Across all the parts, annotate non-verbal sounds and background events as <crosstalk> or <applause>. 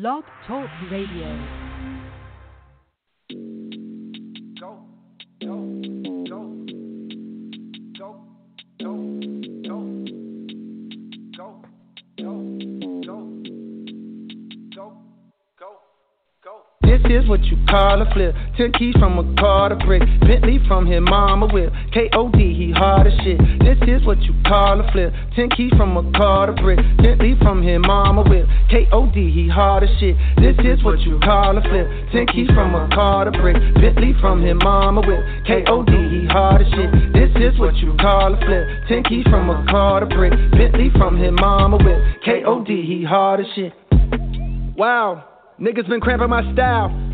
Blog Talk Radio. Is what you call a flip. Ten keys from a car to brick. Bentley from his mama whip. K.O.D. he hard as shit. This is what you call a flip. Ten keys from a car to brick. Bentley from his mama whip. K.O.D. he hard as shit. This is what you call a flip. Ten keys from a car to brick. Bentley from his mama whip. K.O.D. he hard as shit. This is what you call a flip. Ten keys from a car to brick. Bentley from his mama whip. K.O.D. he hard as shit. Wow. Niggas been cramping my style.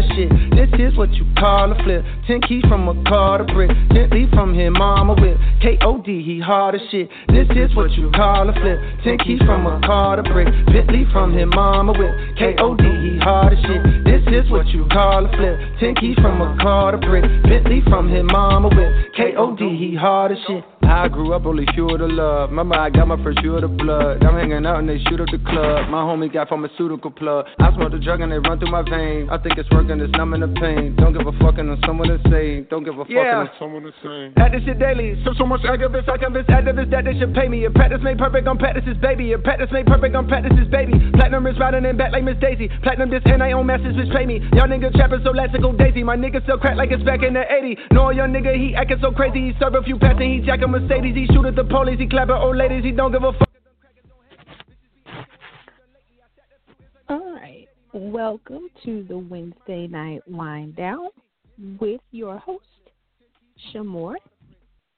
as shit. This is what you call a flip. Ten keys from a car to brick. Bentley from his mama whip. K.O.D. he hard as shit. This is what you call a flip. Ten keys from a car to brick. Bentley from his mama whip. K.O.D. he hard as shit. This is what you call a flip. Ten keys from a car to brick. Bentley from his mama whip. K.O.D. he hard as shit. I grew up only sure to love. Remember, I got my first shoot of blood. I'm hanging out and they shoot up the club. My homie got pharmaceutical plug. I smoke the drug and they run through my veins. I think it's working, it's numbing the pain. Don't give a fuck and I'm someone same. Don't give a fuck Yeah. and someone same. At this shit daily. So so much activists, I convince activists that they should pay me. If practice made perfect, I'm practice's baby. If practice made perfect, I'm practice's baby. Platinum is riding in back like Miss Daisy. Platinum this and I own masters which pay me. Y'all niggas trapping so let's go daisy. My nigga still crack like it's back in the 80. No, your nigga, he acting so crazy. He serve a few packs and he jacking Mercedes. He shoot at the police, he clapping old ladies. He don't give a fuck. All right. Welcome to the Wednesday night wind down with your host, Sh'Moore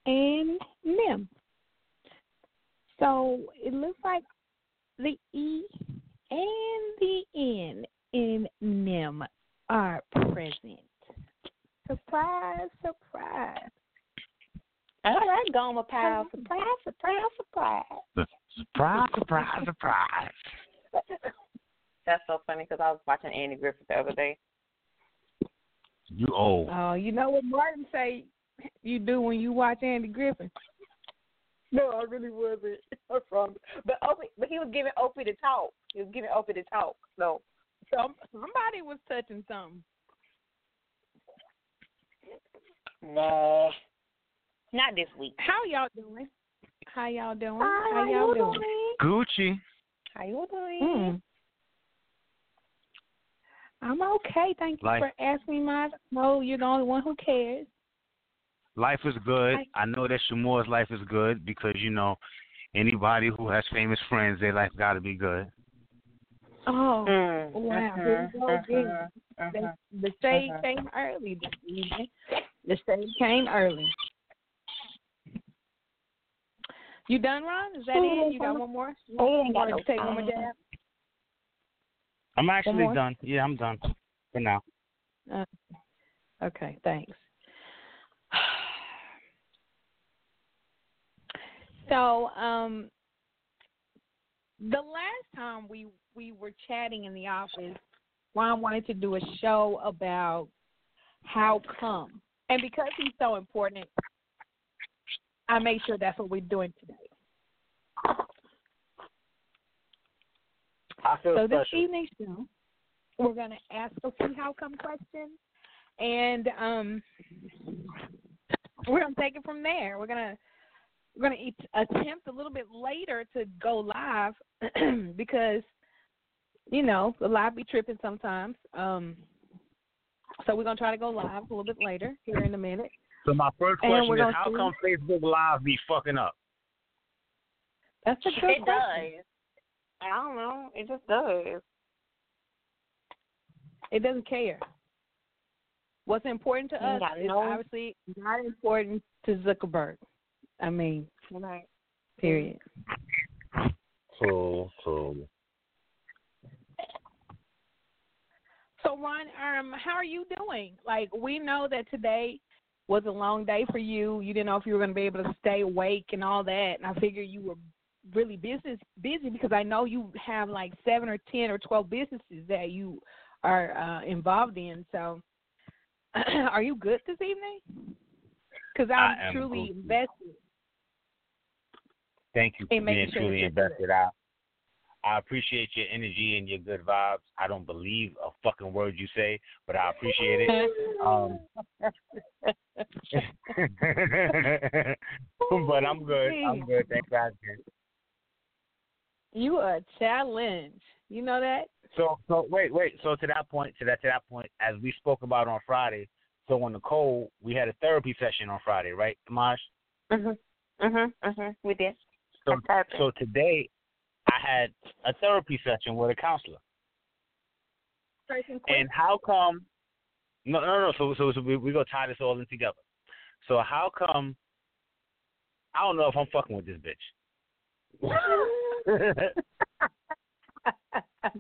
and N'Em. So it looks like the E and the N in N'Em are present. Surprise, surprise. All right, Goma Pal. Surprise, surprise, surprise. Surprise, surprise, surprise. That's so funny because I was watching Andy Griffith the other day. You old. Oh, you know what Martin say you do when you watch Andy Griffin? No, I really wasn't. I promise. But Opie, but he was giving Opie to talk. He was giving Opie to talk. So Some somebody was touching something. nah, not this week. How y'all doing? How y'all doing? Hi, How how y'all you doing? Gucci. How you doing? Hmm. I'm okay. Thank you Life. for asking my no, you're the only one who cares. Life is good. Hi. I know that Sh'Moore's life is good because you know anybody who has famous friends, their life got to be good. Oh Mm, wow. Here we go again. mhm, The, mhm. the shade came early this evening. The shade came early. You done, Ron? Is that it? You got one more? You Oh, want, ain't got no to take one more time. jab? I'm actually done. Yeah, I'm done for now. Uh, okay, thanks. <sighs> So, um, the last time we we were chatting in the office, Ron wanted to do a show about how come, and because he's so important, I made sure that's what we're doing today. I feel So this special. evening's show, we're going to ask a few how come questions, and um, we're going to take it from there. We're going to we're going to attempt a little bit later to go live <clears throat> because you know, the live be tripping sometimes. Um, so we're gonna try to go live a little bit later here in a minute. So my first question is, how see- come Facebook Live be fucking up? That's a good It question. does. I don't know. It just does. It doesn't care. What's important to us gotta is know. obviously not important to Zuckerberg. I mean, Right. period. Cool, cool. So Ron, um, how are you doing? Like we know that today was a long day for you. You didn't know if you were going to be able to stay awake and all that. And I figure you were really business busy because I know you have like seven or ten or twelve businesses that you are uh, involved in. So, <clears throat> are you good this evening? Because I'm I truly good. invested. Thank you for being sure truly invested out. I appreciate your energy and your good vibes. I don't believe a fucking word you say, but I appreciate it. Um, <laughs> <laughs> but I'm good. I'm good. Thanks for asking. You are a challenge. You know that? So, so wait, wait. So to that point, to that to that point, as we spoke about on Friday. So on Nicole, we had a therapy session on Friday, right, Tomash? Mhm. Mhm. Mhm. We did. So, so today, I had a therapy session with a counselor. And how come? No, no, no. So, so, so we we gonna tie this all in together. So how come? I don't know if I'm fucking with this bitch.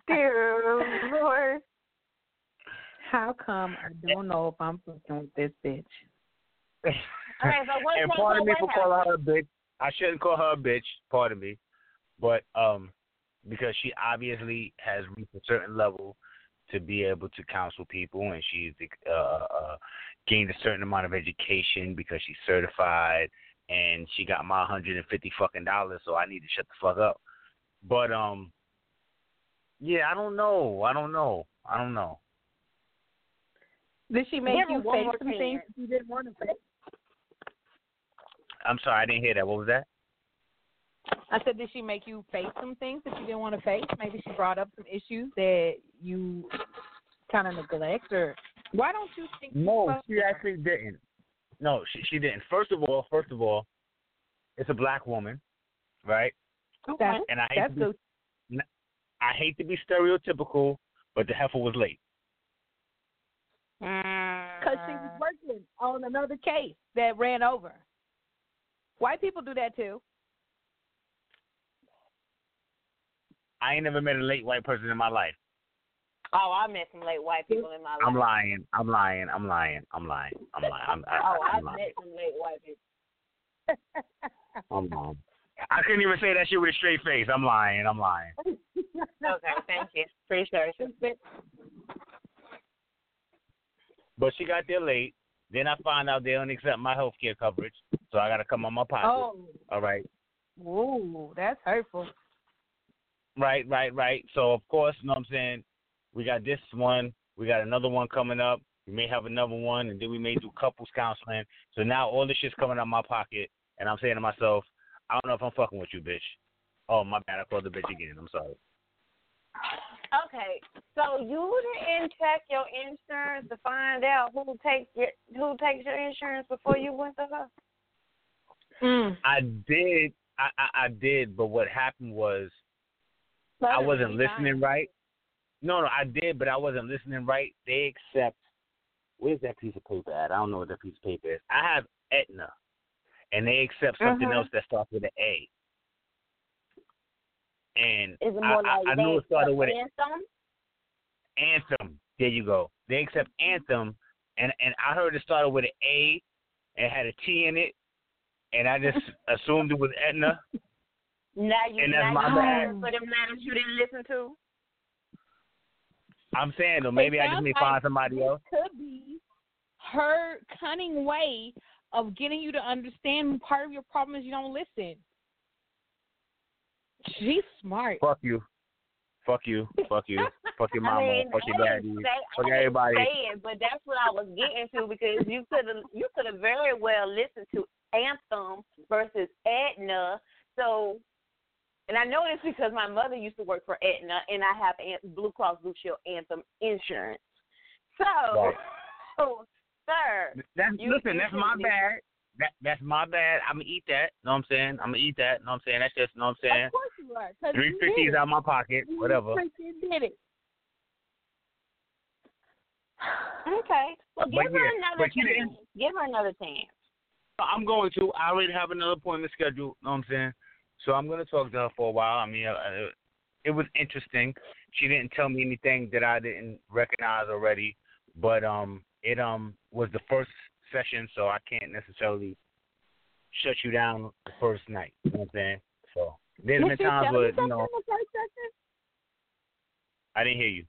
Dear Lord. How come I don't know if I'm fucking with this bitch? All right, so and pardon me what for calling her a bitch. I shouldn't call her a bitch. Pardon me, but um, because she obviously has reached a certain level to be able to counsel people, and she's uh, uh, gained a certain amount of education because she's certified, and she got my hundred and fifty fucking dollars. So I need to shut the fuck up. But um, yeah, I don't know. I don't know. I don't know. Did she make Give you one face some things chance. you didn't want to face? I'm sorry, I didn't hear that. What was that? I said, did she make you face some things that you didn't want to face? Maybe she brought up some issues that you kind of neglect, or why don't you think? No, she actually didn't. No, she she didn't. First of all, first of all, it's a black woman, right? That, And I hate that's to be, I hate to be stereotypical, but the heifer was late. Mm. because she was working on another case that ran over. White people do that too. I ain't never met a late white person in my life. Oh, I met some late white people in my life. I'm lying. I'm lying. I'm lying. I'm lying. I'm lying. I'm, I, oh, I'm I've lying. met some late white people. I'm <laughs> lying. I couldn't even say that shit with a straight face. I'm lying. I'm lying. Okay, thank you. Appreciate you. But she got there late. Then I find out they don't accept my health care coverage, so I got to come on my pocket. Oh, All right. ooh, that's hurtful. Right, right, right. So of course, you know what I'm saying, we got this one, we got another one coming up. We may have another one, and then we may do couples counseling. So now all this shit's coming out of my pocket, and I'm saying to myself, I don't know if I'm fucking with you, bitch. Oh my bad, I called the bitch again. I'm sorry. Okay, so you didn't check your insurance to find out who takes your who takes your insurance before you went to her. Mm. I did, I, I, I did, but what happened was I wasn't listening right. No, no, I did, but I wasn't listening right. They accept. Where's that piece of paper at? I don't know what that piece of paper is. I have Aetna, and they accept something Mhm. else that starts with an A. And Is I, more I, like I knew it started with an Anthem? Anthem. There you go. They accept Anthem, and and I heard it started with an A, and had a T in it, and I just <laughs> assumed it was Aetna. Now you And that's now my you bad. for them letters you didn't listen to. I'm saying though, maybe I just need to find somebody else. Could be her cunning way of getting you to understand part of your problem is you don't listen. She's smart. Fuck you. Fuck you. Fuck you. <laughs> Fuck your mama. I mean, fuck your daddy. say, Fuck everybody. say it, but that's what I was getting to because you could have you could have very well listened to Anthem versus Aetna. So And I know this because my mother used to work for Aetna, and I have Blue Cross Blue Shield Anthem insurance. So, Right. <laughs> so sir, That's You- listen, you that's my be- bad. That that's my bad. I'm gonna eat that. Know what I'm saying? I'm gonna eat that. Know what I'm saying? That's just know what I'm saying. Of course you are. Three you fifty is out my pocket. You Whatever. freaking did it. <sighs> okay. Well, But give her yeah, another chance. Give her another chance. I'm going to. I already have another appointment scheduled. Know what I'm saying? So I'm gonna talk to her for a while. I mean, uh, it was interesting. She didn't tell me anything that I didn't recognize already, but um, it um was the first session, so I can't necessarily shut you down the first night. You know what I'm saying? So there's been times where you know the first session? I didn't hear you.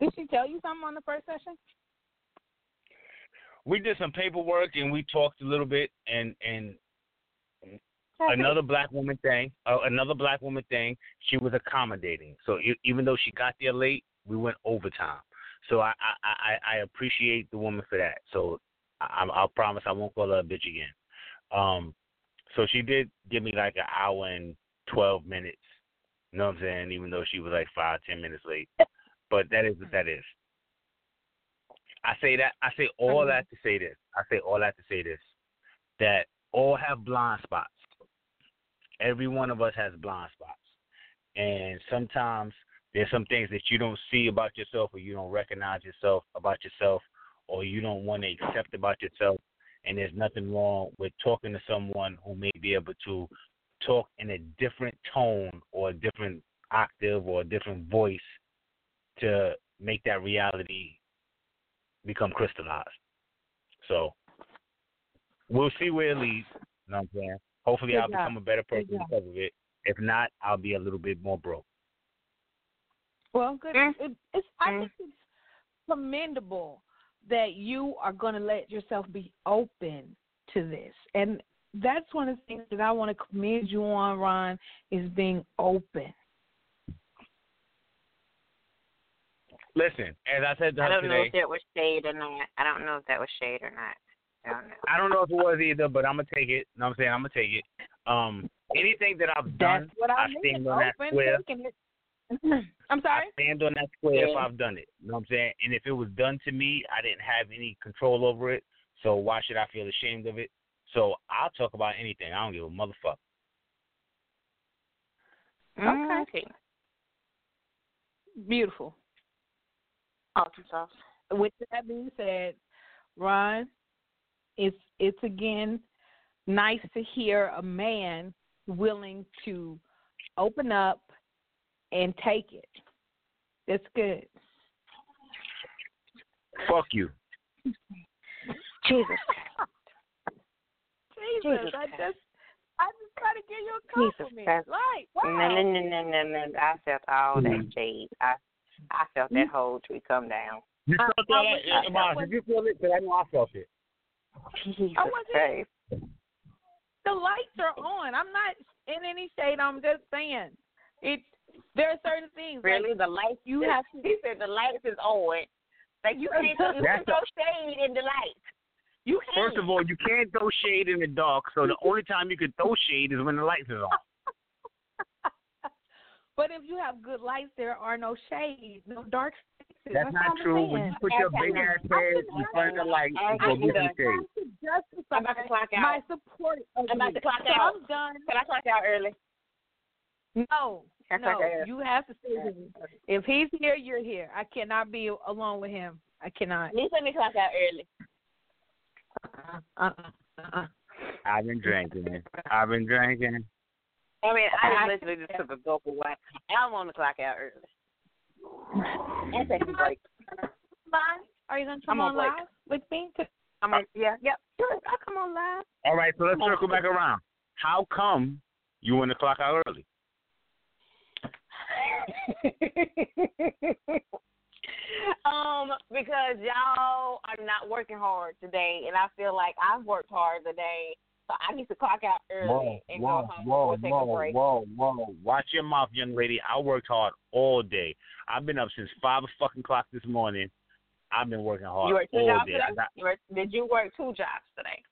Did she tell you something on the first session? We did some paperwork and we talked a little bit and and another black woman thing, uh, another black woman thing. She was accommodating. So e- even though she got there late, we went overtime. So I I I, I appreciate the woman for that. So I, I'll promise I won't call her a bitch again. Um, so she did give me like an hour and twelve minutes. You know what I'm saying? Even though she was like five ten minutes late, but that is what that is. I say that I say all that to say this. I say all that to say this. That all have blind spots. Every one of us has blind spots. And sometimes there's some things that you don't see about yourself or you don't recognize yourself about yourself or you don't want to accept about yourself and there's nothing wrong with talking to someone who may be able to talk in a different tone or a different octave or a different voice to make that reality become crystallized. So we'll see where it leads. You know what I'm saying? Hopefully Good I'll job. become a better person Good because of it. If not, I'll be a little bit more broke. Well, good. Mm. It, it's I Mm. think it's commendable that you are going to let yourself be open to this, and that's one of the things that I want to commend you on, Ron, is being open. Listen, as I said to I don't know if that was shade or not. I don't know if that was shade or not. I don't know. I don't know if it was either, but I'm gonna take it. You know what I'm saying? I'm gonna take it. Um, anything that I've That's done, what I, I mean. stand on that open, square. taking it. <clears throat> I'm sorry. I stand on that square if I've done it. You know what I'm saying? And if it was done to me, I didn't have any control over it. So why should I feel ashamed of it? So I'll talk about anything. I don't give a motherfucker. Mm, Okay. Beautiful. Awesome sauce. With that being said, Ron, it's it's again nice to hear a man willing to open up and take it. That's good. Fuck you. Jesus. <laughs> Jesus, Jesus I just I just try to give you a compliment. Christ. Like, No, wow. no, no, no, no, no. I felt all that mm. shade. I, I felt that whole tree come down. You I- felt I that? was- I Mars, did you feel it? Because I know I felt it. Jesus I wasn't- Christ. the lights are on. I'm not in any shade. I'm just saying it. There are certain things. like, Really, the lights. You have to- He said the lights is on. Like you can't, you can't throw shade in the lights. You can't. First of all, you can't throw shade in the dark, so the only time you can throw shade is when the lights is on. But if you have good lights, there are no shades, no dark spaces. That's not true. When you put your big ass head in front of the light, I'm gonna be done. some shade. have to justify I'm about to clock out. my support I'm about you. to clock so out. I'm done. Can I clock out early? No, Can no, you have to stay with me. If he's here, you're here. I cannot be alone with him. I cannot. Please let me clock out early. Uh-uh. Uh-uh. uh-uh. I've been drinking. I've been drinking. I mean, I I- just literally just took a gulp of wine. I want to clock out early. And take a break. Bye. Are you gonna come I'm on on break. live with me? I'm on, yeah, yep. Sure, I'll come on live. All right, so let's circle back around. How come you want to clock out early? <laughs> um, because y'all are not working hard today, and I feel like I've worked hard today, so I need to clock out early Whoa, and whoa, go home whoa, before take whoa, a break. whoa, whoa! Watch your mouth, young lady. I worked hard all day. I've been up since five fucking o'clock this morning. I've been working hard You worked two all jobs day. today? Got, You worked, did you work two jobs today?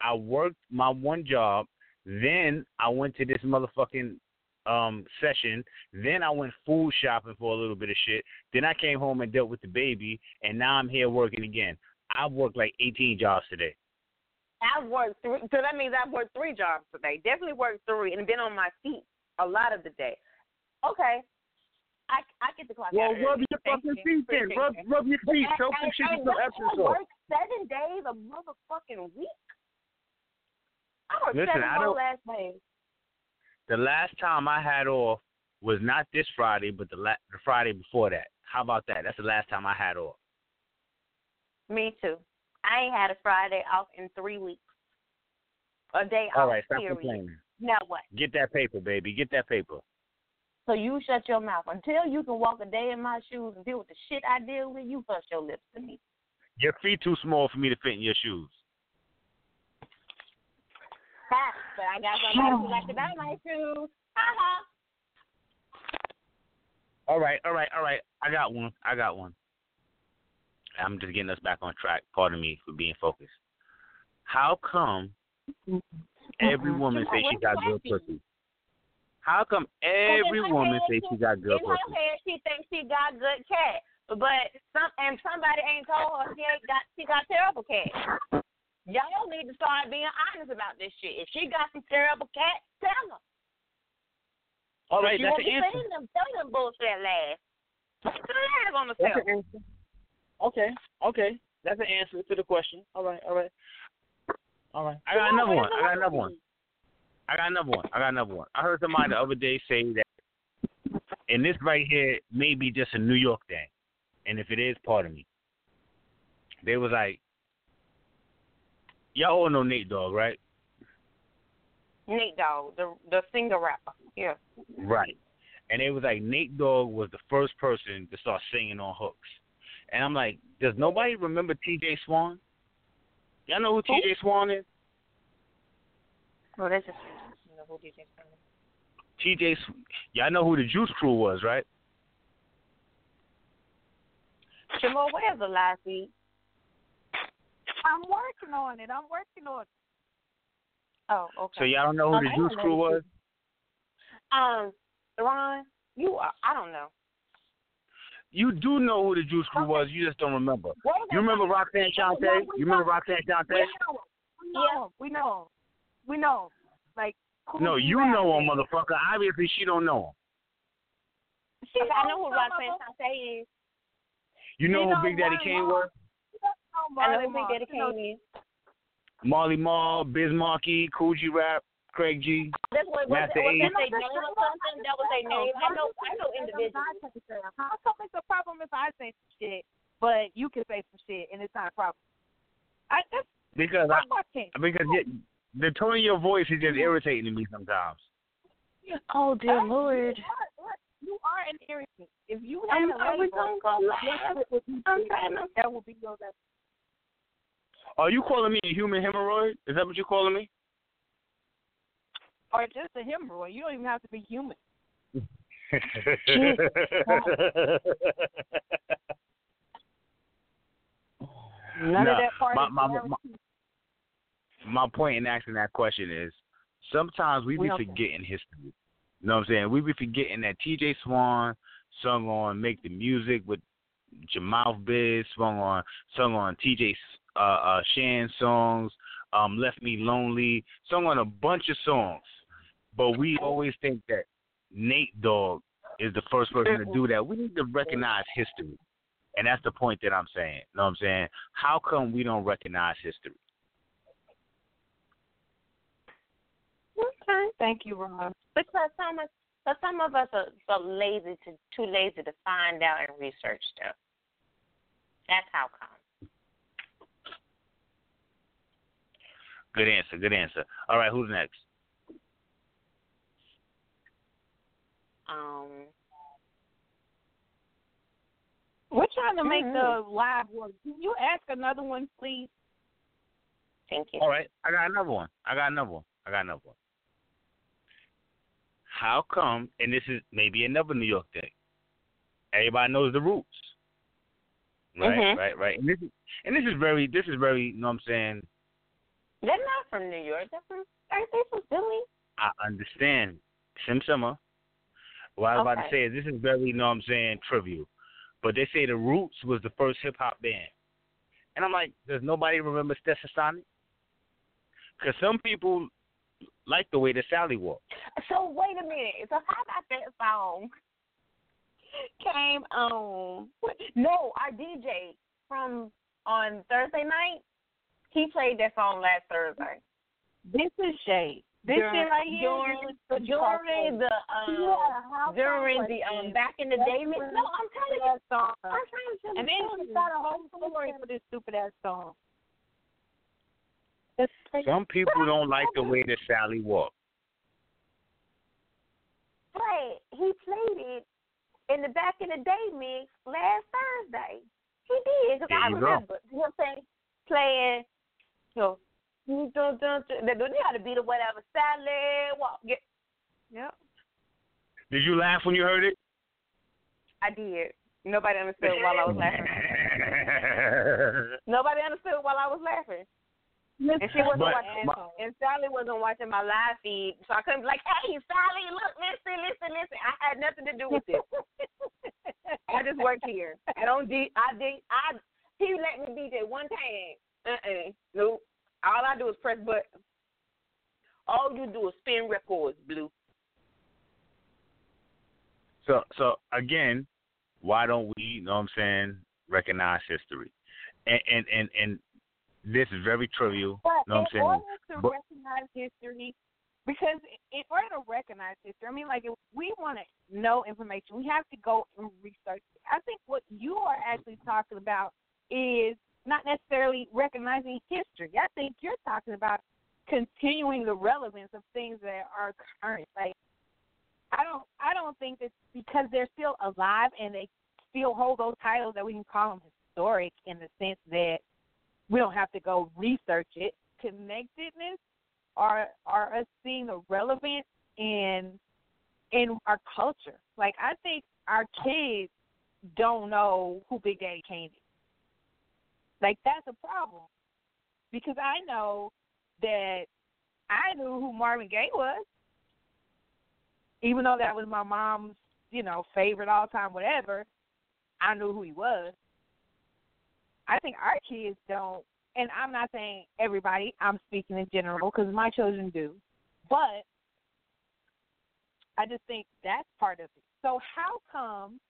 I worked my one job. Then I went to this motherfucking um session. Then I went food shopping for a little bit of shit. Then I came home and dealt with the baby, and now I'm here working again. I've worked like 18 jobs today. I've worked three, so that means I've worked three jobs today. Definitely worked three and been on my feet a lot of the day. Okay. I, I get the clock Well, out rub your fucking you. feet then. Rub, rub your feet. But Show I- some shit I, with some I, Epsom I salt. work seven days a motherfucking week. I worked Listen, seven I whole don't- last days. The last time I had off was not this Friday, but the la- the Friday before that. How about that? That's the last time I had off. Me too. I ain't had a Friday off in three weeks. A day All off. right, stop period. complaining. Now what? Get that paper, baby. Get that paper. So you shut your mouth until you can walk a day in my shoes and deal with the shit I deal with. You hush your lips to me. Your feet too small for me to fit in your shoes. Ha! But I got somebody who like to buy my shoes. Ha ha! All right, all right, all right. I got one. I got one. I'm just getting us back on track. Pardon me for being focused. How come mm-hmm. every uh-huh. woman say she got good pussy? How come every woman head, say she got good In her head, she thinks she got good cat, but some and somebody ain't told her she ain't got she got terrible cat. Y'all need to start being honest about this shit. If she got some terrible cat, tell her. All right, you that's won't the be answer. saying them, tell them bullshit last. Put your hands on the That's self. the answer. Okay, okay. That's the answer to the question. All right, all right. All right. I got another one. I got another one. I got another one. I got another one. I heard somebody the other day say that, and this right here may be just a New York thing, and if it is, pardon me. They was like, y'all all know Nate Dogg, right? Nate Dogg, the the singer rapper. Yeah. Right. And it was like Nate Dogg was the first person to start singing on hooks. And I'm like, does nobody remember TJ Swan? Y'all know who TJ Swan is? Well, that's just you know, who DJ Swan is. TJ, y'all know who the Juice Crew was, right? Jamal, where's the last week? I'm working on it. I'm working on it. Oh, okay. So y'all don't know who Um, the Juice Crew was? Um, Ron, you are. I don't know. You do know who the Juice Crew was. You just don't remember. You remember Roxanne Shante? You remember Roxanne Shante? We know. We know. We know. Like. Cool No, you know him, motherfucker. Obviously, she don't know him. Okay, I know who knows Roxanne some Shante is. You know You who Big Daddy Marley Kane Marl? was? know I know who Big Daddy Kane is. Marley Marl, Biz Markie, Kool G Rap, Craig G. That's what was, Master was Ace. that their name or something? That was their name. I know. I know individuals. How come it's a problem if I say some shit, but you can say some shit and it's not a problem? I that's Because I, I'm fucking. because y the tone of your voice is just irritating to me sometimes. Oh dear Lord. You are an irritant. If you I'm had a label, gonna go yes, laugh. it would be I'm trying to. that would be your label. Are you calling me a human hemorrhoid? Is that what you're calling me? Or just a hemorrhoid. You don't even have to be human. <laughs> None Nah, of that part my, my, my, my point in asking that question is sometimes we be We don't- forgetting history. You know what I'm saying? We be forgetting that TJ Swan sung on Make the Music with Jamal Biz, sung on sung on TJ uh, uh, Shan songs, um, Left Me Lonely, sung on a bunch of songs. But we always think that Nate Dogg is the first person to do that. We need to recognize history. And that's the point that I'm saying. You know what I'm saying? How come we don't recognize history? Okay. Thank you, Ron. Because some of, but some of us are so lazy to too lazy to find out and research stuff. That's how come. Good answer. Good answer. All right, who's next? Um. We're trying to make Mhm. the live work. Can you ask another one, please? Thank you. All right, I got another one. I got another one. I got another one. How come? And this is maybe another New York thing. Everybody knows the roots, right? Mhm. Right? Right? And this is and this is very this is very. You know what I'm saying? They're not from New York. They're from aren't they from Philly? I understand. Sim Simmer. What I was about to say is this is very, you know what I'm saying, trivial. But they say the Roots was the first hip hop band. And I'm like, does nobody remember Stetsasonic? Because some people like the way that Sally walked. So wait a minute. So how about that song came on? No, our DJ from on Thursday night. He played that song last Thursday. This is shade. This during, shit right here. during, this is what you call during the um Yeah, during the um back in the That's day. No, I'm telling you. that song. I'm trying to tell And you then something. she got a whole story for this stupid ass song. That's crazy. Some people don't like the way that Sally walked. But he played it in the back in the day mix last Thursday. He did because There I you go. remember him saying playing. You know, dun, dun, dun, dun, they they had to beat or whatever. Sally walk. Yeah, Yep. Did you laugh when you heard it? I did. Nobody understood while I was laughing. <laughs> Nobody understood while I was laughing. And she wasn't But watching, my- and Sally wasn't watching my live feed, so I couldn't be like, "Hey, Sally, look, listen, listen, listen." I had nothing to do with this. <laughs> I just work here. I don't. D- I did. I. He let me DJ one time. Uh uh Nope. All I do is press buttons. All you do is spin records, Blue. So so again, why don't we, you know what I'm saying, recognize history? And and and, and this is very trivial. But you know what I'm in saying? order to But- recognize history, because in order to recognize history, I mean, like if we want to know information, we have to go and research. it. I think what you are actually talking about is not necessarily recognizing history. I think you're talking about continuing the relevance of things that are current. Like I don't, I don't think that because they're still alive and they still hold those titles that we can call them historic in the sense that we don't have to go research it. Connectedness are are us seeing the relevance in in our culture. Like I think our kids don't know who Big Daddy Kane is. Like that's a problem. Because I know that I knew who Marvin Gaye was. Even though that was my mom's, you know, favorite all time whatever, I knew who he was. I think our kids don't, and I'm not saying everybody. I'm speaking in general because my children do, but I just think that's part of it. So how come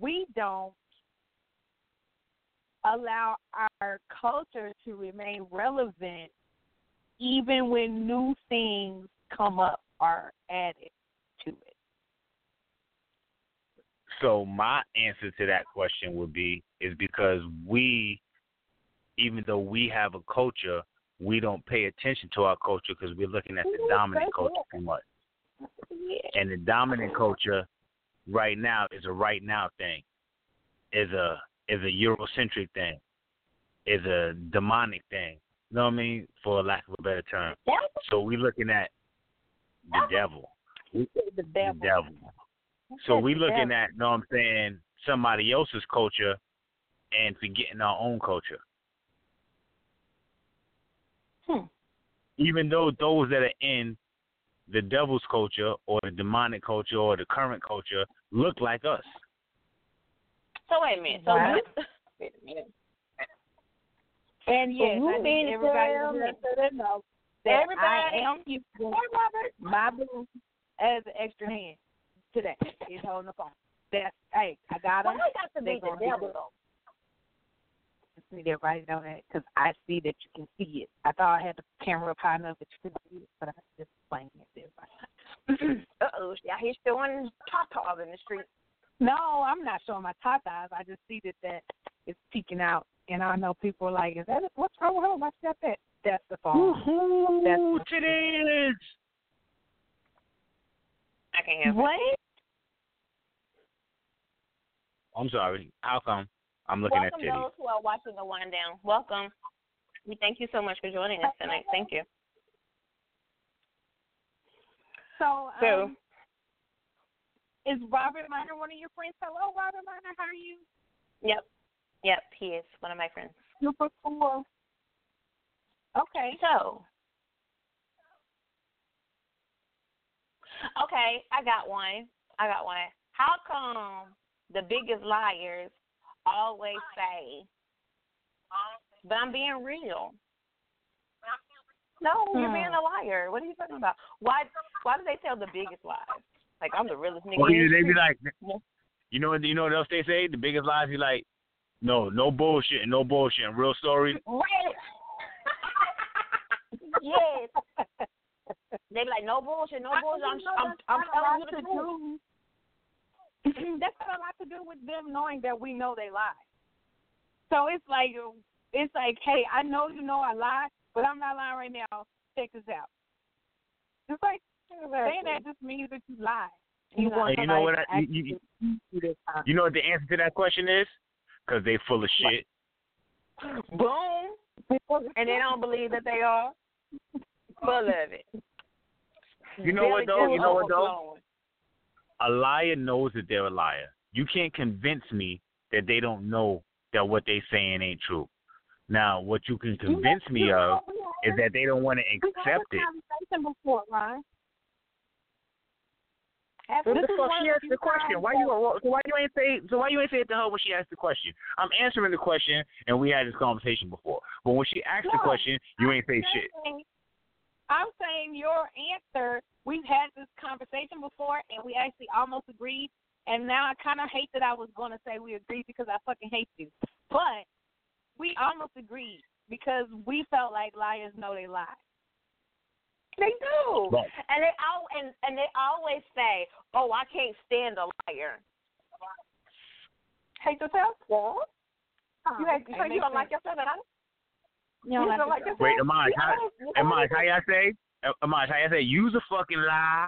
we don't allow our culture to remain relevant even when new things come up or are added to it? So my answer to that question would be is because we, even though we have a culture, we don't pay attention to our culture because we're looking at the dominant culture too much. And the dominant culture right now is a right now thing, is a is a Eurocentric thing, is a demonic thing. You know what I mean? For lack of a better term. So we're looking at the devil. We- The devil. The devil. So we looking at, you know what I'm saying, somebody else's culture and forgetting our own culture. Hmm. Even though those that are in the devil's culture or the demonic culture or the current culture look like us. So wait a minute. So What? this, wait a minute. And yes, you I mean need everybody tell to me- let them know that Everybody- I am using my boo as an extra hand today. He's holding the phone. That's hey, I got Why him. I got to be the devil good. though? Just need everybody to know that because I see that you can see it. I thought I had the camera up high enough that you could see it, but I'm just playing it to everybody. Uh oh, yeah, he's throwing tatas in the street. No, I'm not showing my top eyes. I just see that that it's peeking out, and I know people are like, "Is that it? what's wrong with her? What's that?" That that's the phone. That's it is. I can't help what? I'm sorry. How come? I'm looking Welcome at titties. those who are watching the wind down. Welcome. We thank you so much for joining us tonight. Thank you. So, So- um, is Robert Miner one of your friends? Hello, Robert Miner. How are you? Yep. Yep, he is one of my friends. Super cool. Okay. So, okay, I got one. I got one. How come the biggest liars always say, "But I'm being real"? No, you're hmm. being a liar. What are you talking about? Why? Why do they tell the biggest lies? Like I'm the realest nigga. Well, in they be like, <laughs> you know what? You know what else they say? The biggest lies. Be like, no, no bullshit, no bullshit. Real story. <laughs> Right. <laughs> yes. They be like, no bullshit, no bullshit. I'm, I'm, I'm telling you the truth. <clears throat> That's got a lot to do with them knowing that we know they lie. So it's like it's like, hey, I know you know I lie, but I'm not lying right now. Check this out. It's like saying that just means that you lie. You want you know what? I, you, you, do this. you know what the answer to that question is? Because they full of shit. Boom. And they don't believe that they are. Full of it. You know what though? You know what though? A liar knows that they're a liar. You can't convince me that they don't know that what they're saying ain't true. Now, what you can convince me of is that they don't want to We had accept this it. conversation before, Ryan. So This the is fuck she asked the question? Why that- you so why you ain't say so why you ain't say it to her when she asked the question? I'm answering the question and we had this conversation before. But when she asked the question, you ain't say shit. I'm saying your answer. We've had this conversation before, and we actually almost agreed. And now I kind of hate that I was going to say we agreed because I fucking hate you. But we almost agreed because we felt like liars know they lie. They do. Right. And they all and, and they always say, Oh, I can't stand a liar. Hate yourself? What? You, oh, hate, okay, so you don't like yourself at all? You don't like like yourself? yourself? Wait, Amaj, You how, always- you always- Amaj, how y'all say? Amaj, how y'all say? Use a fucking lie.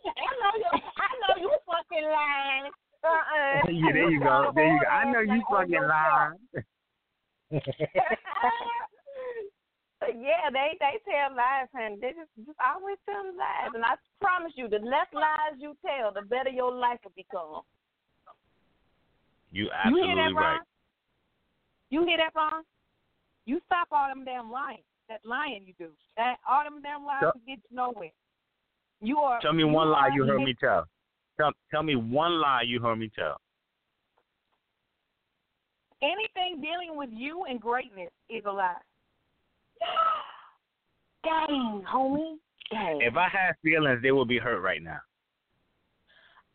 I know you. I know you fucking lying. Uh-uh. <laughs> yeah, there you go. There you go. I know you fucking lie. <laughs> <laughs> But yeah, they they tell lies, and they just just always tell lies. And I promise you, the less lies you tell, the better your life will become. You You hear absolutely that, right. Ron? You hear that, Ron? You stop all them damn lying. That lying you do. That all them damn lies Tell- to get you nowhere. You are. Tell me one lie you heard me tell. Tell, tell me one lie you heard me tell. Anything dealing with you and greatness is a lie. <gasps> Dang, homie. Dang. If I had feelings, they would be hurt right now.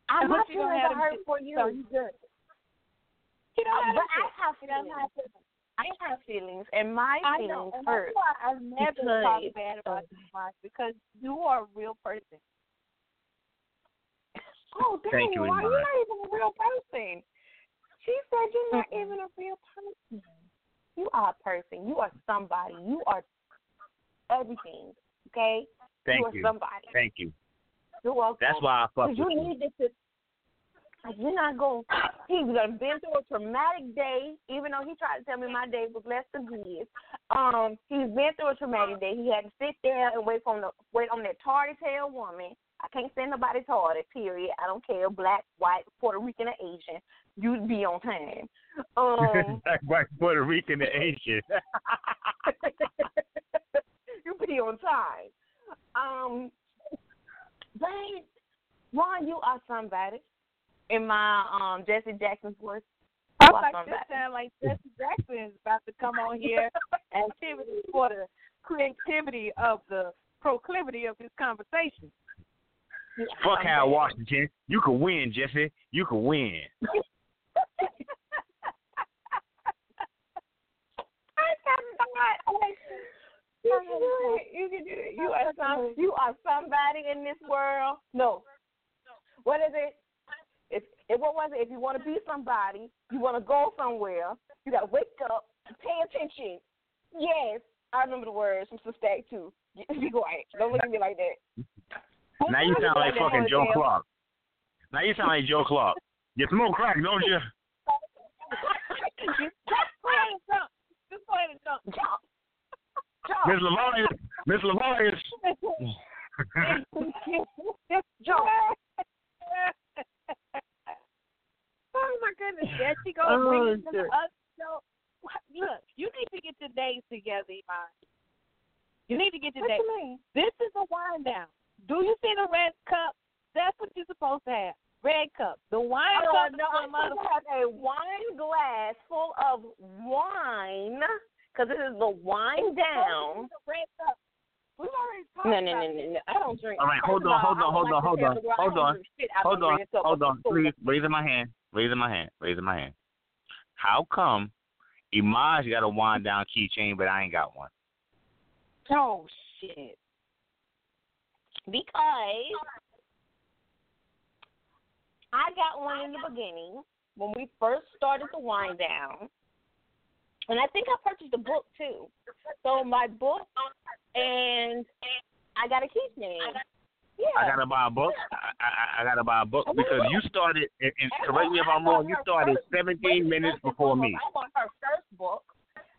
I But my you don't feelings have are them hurt for you. so you good. You don't Uh, but I have You don't feelings. I have feelings, and my I feelings know. And hurt. that's why I never because talk bad about you, Mark, because you are a real person. <laughs> Oh, dang, Thank you, why you're Iman. not even a real person. She said you're not even a real person. You are a person. You are somebody. You are everything. Okay? Thank you are you. somebody. Thank you. You're welcome. That's why I fuck with you you. need this to like, you're not going he's done been through a traumatic day, even though he tried to tell me my day was less than his. Um, he's been through a traumatic day. He had to sit there and wait on the wait on that tardy tail woman. I can't stand nobody tardy, period. I don't care, black, white, Puerto Rican or Asian. You'd be on time. Um Black, white, Puerto Rican, and Asian. <laughs> you be on time. Um, but Ron, you are somebody. In my um Jesse Jackson's voice, I you are like this somebody. sound like Jesse Jackson is about to come on here and activity for the creativity of the proclivity of this conversation. Fuck Hal Washington. You can win, Jesse. You can win. <laughs> You can do it. You can do it. You are some. You are somebody in this world. No. What is it? If, if what was it? If you want to be somebody, you want to go somewhere. You got to wake up, pay attention. Yes, I remember the words from Sister Act too. <laughs> Be quiet. Don't look at me like that. Now you sound like fucking Joe Clark. Now you sound like Joe Clark. You smoke crack, don't you? Just go ahead and jump. Just go ahead and jump. Jump. Miss Lavarius. Miss Lavarius. Jump. oh my goodness, there she goes. Oh, bringing shit. us. So, look, you need to get your days together, Iman. You need to get to What that. you mean? This is a wind down. Do you see the red cup? That's what you're supposed to have. Red cup. The wine Oh, cup. no, I'm for supposed to have a wine glass full of wine because this is the wine down. The red cup. We've already talked No, no, no, no, no. I don't drink. All right, hold on, hold on, hold on, hold on, the girl I hold on, drink shit out hold on, hold on. Please, raising my hand, raising my hand, raising my hand. How come Imaj got a wind down keychain, but I ain't got one? Oh shit. Because I got one in the beginning when we first started the Wine Down. And I think I purchased a book too. So my book and I got a keychain. Yeah. I gotta buy a book. I, I, I gotta buy a book because you started. And, and correct me if I'm wrong. You started 17 minutes before me. I bought her first book.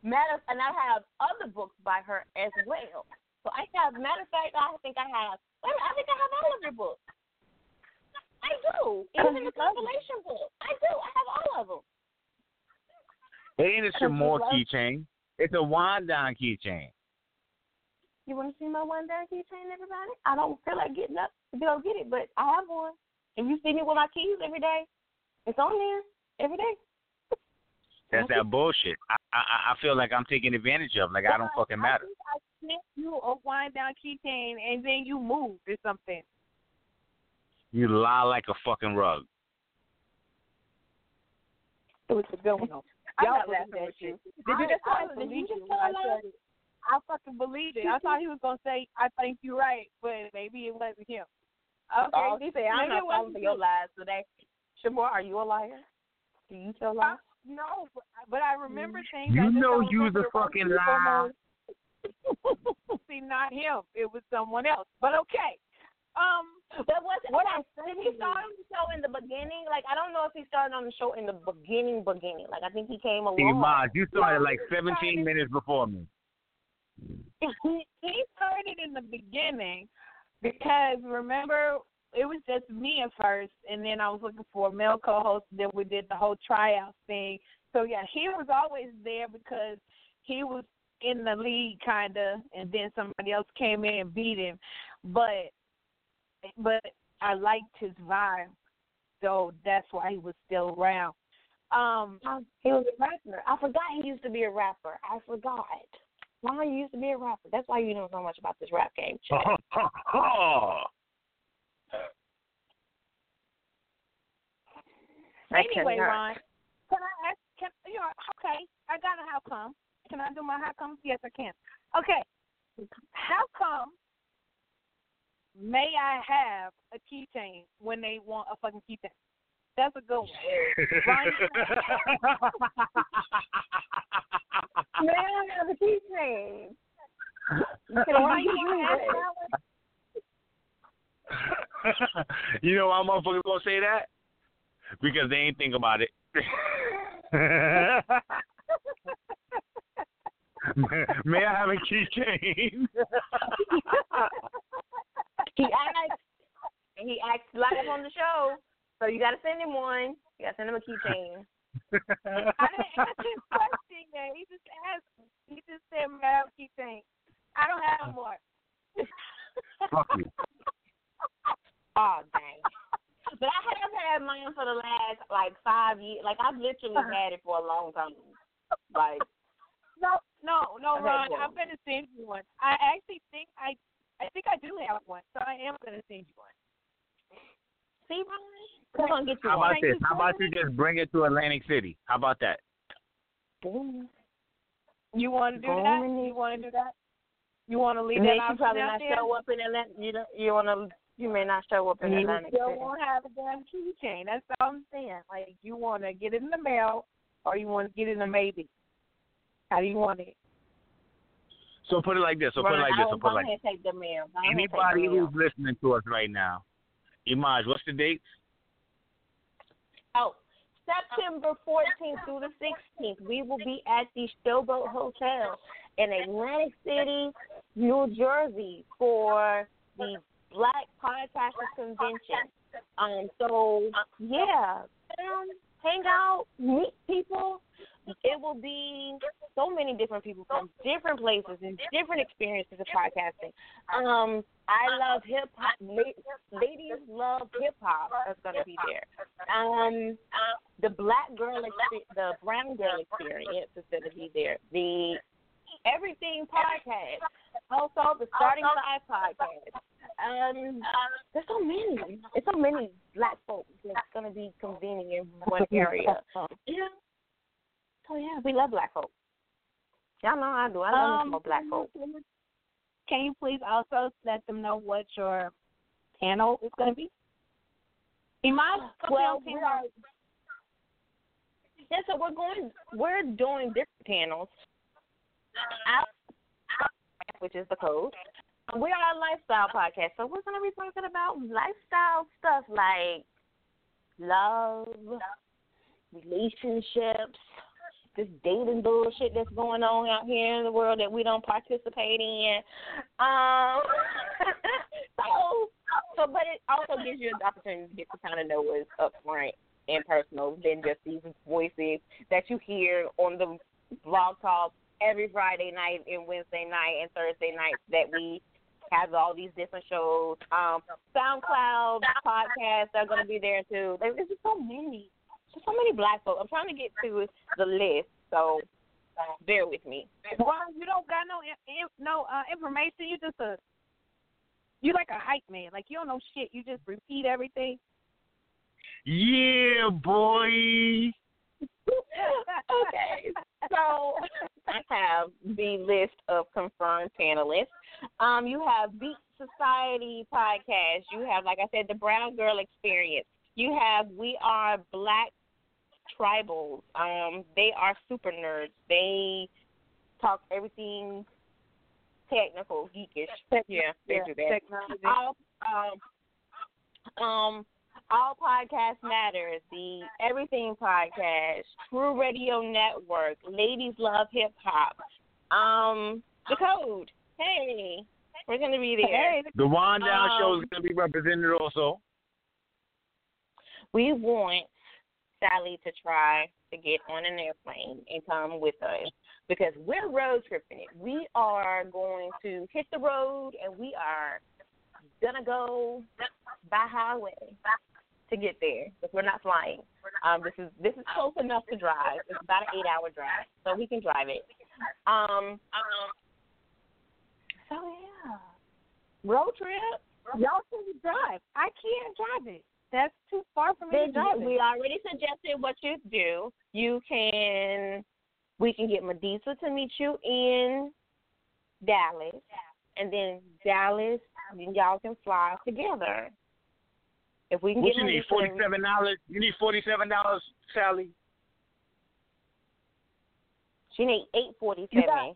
Matter and I have other books by her as well. So I have matter of fact, I think I have I think I have all of her books. I do. Even the compilation book. I do. I have all of them. It ain't a Sh'Moore keychain. It's a Wine Down keychain. You want to see my Wine Down keychain, everybody? I don't feel like getting up to go get it, but I have one. And you see me with my keys every day. It's on there every day. That's that bullshit. I, I I feel like I'm taking advantage of. Like I don't fucking matter. I sent you a Wine Down keychain and then you moved or something. You lie like a fucking rug. It was a good one. I'm Y'all not believe laughing that at you. shit. Did you just I tell- did you just it tell when lie? said it. I fucking believed it. I thought he was gonna say, "I think you're right," but maybe it wasn't him. Okay, Oh, he said, I'm not falling wasn't for your you. lies today. Sh'Moore, are you a liar? Do you tell uh, lies? No, but, but I remember mm. things. You I know don't you's a fucking liar. <laughs> See, not him. It was someone else. But okay. Um, But was What okay, I'm did he start on the show in the beginning? Like I don't know if he started on the show in the beginning, beginning. Like I think he came along. Imaj, you started like 17 started- minutes before me. <laughs> he he started in the beginning because remember it was just me at first, and then I was looking for a male co-host. Then we did the whole tryout thing. So yeah, he was always there because he was in the lead kinda, and then somebody else came in and beat him. But but I liked his vibe, so that's why he was still around. Um, He was a rapper. I forgot he used to be a rapper. I forgot. Why he used to be a rapper? That's why you know so much about this rap game. Chad. <laughs> I anyway, cannot. Ron, can I ask? Can you know? Okay, I got a how come. Can I do my how come? Yes, I can. Okay, how come? May I have a keychain when they want a fucking keychain? That's a good one. <laughs> Man, I have a keychain. You ask that one? you know why motherfuckers gonna say that? Because they ain't think about it. <laughs> <laughs> May I have a keychain? He asked. He asked live on the show. So you gotta send him one. You gotta send him a keychain. <laughs> I didn't ask his question yet. He just asked. He just said, "May I have a keychain?" I don't have one. Fuck you. <laughs> Oh dang. But I have had mine for the last like five years. Like I've literally uh-huh. had it for a long time. Like No, no, no, I Ron. I'm gonna send you one. I actually think I, I think I do have one, so I am gonna send you one. see Ron? We're gonna get you How one. about this? How about you just bring it to Atlantic City? How about that? You want to do Go that? You want to do that? You want to leave And that you option probably out not there? show up in Atlanta. You don't, you wanna you may not show up in You Atlantic still City. won't have a damn keychain. That's all I'm saying. Like you want to get it in the mail, or you want to get it in a maybe. How do you want it? So put it like this. So put it like this. So put it like ahead and take the mail. Go ahead and take the Anybody who's listening to us right now, Imaj, what's the date? Oh, September 14th through the 16th, we will be at the Showboat Hotel in Atlantic City, New Jersey for the Black Podcasters Convention. Um, so yeah, um, hang out, meet people. It will be so many different people from different places and different experiences of podcasting. Um, I love hip hop. Ladies love hip hop. That's gonna be there. Um, the black girl, the brown girl experience is gonna be there. The everything podcast. Also, the starting five podcast. Um, there's so many. There's so many black folks that's gonna be convening in one area. <laughs> yeah. So yeah, we love black folks. Y'all know I do. I love um, black folks. Can you please also let them know what your panel is going to be? Iman, well, we are, yeah, so we're going, we're doing different panels, which is the code. We are a lifestyle podcast, so we're going to be talking about lifestyle stuff like love, relationships, this dating bullshit that's going on out here in the world that we don't participate in. Um, <laughs> so, so, but it also gives you an opportunity to get to kind of know what's upfront and personal than just these voices that you hear on the blog talk every Friday night and Wednesday night and Thursday nights that we have all these different shows. Um, SoundCloud podcasts are going to be there too. There's just so many so many black folks. I'm trying to get to the list, so bear with me. Well, you don't got no no uh, information. You just a you like a hype man. Like you don't know shit. You just repeat everything. Yeah, boy. <laughs> okay, so I have the list of confirmed panelists. Um, you have Beat Society podcast. You have, like I said, the Brown Girl Experience. You have We Are Black Tribbles. Um, they are super nerds. They talk everything technical, geekish. Yeah, they yeah, do that. Technology. All, um, um, all podcast matters. The Everything Podcast, True Radio Network, Ladies Love Hip Hop, um, the Code. Hey, we're gonna be there. The Wine Down um, Show is gonna be represented also. We want Sally to try to get on an airplane and come with us because we're road tripping it. We are going to hit the road and we are gonna go by highway to get there because we're not flying. Um, this is this is close enough to drive. It's about an eight hour drive, so we can drive it. Um, um so yeah, road trip. Y'all can drive. I can't drive it. That's too far from me. We already suggested what you do. You can, we can get Medusa to meet you in Dallas, and then Dallas, then y'all can fly together. If we can what get you need forty seven dollars. You need forty seven dollars, Sally. She need eight forty seven.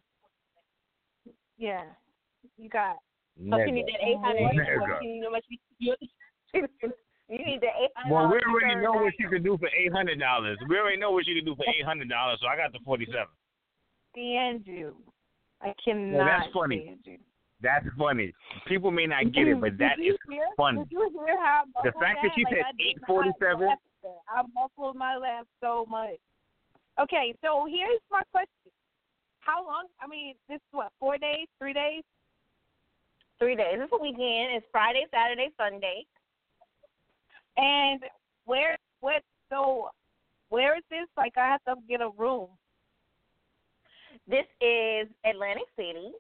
Yeah, you got. Oh, she need that eight hundred. You know what you, You need the eight hundred. Well, we already know what you can do for eight hundred dollars. We already know what you can do for eight hundred dollars. So I got the forty-seven. Stand you. I cannot. Well, that's funny. That's funny. People may not get it, but that is funny. Did you hear how the fact that she said eight forty-seven? I muffled my laugh so much. Okay, so here's my question: How long? I mean, this is what four days, three days? Three days. It's a weekend. It's Friday, Saturday, Sunday. And where what so where is this? Like I have to get a room. This is Atlantic City.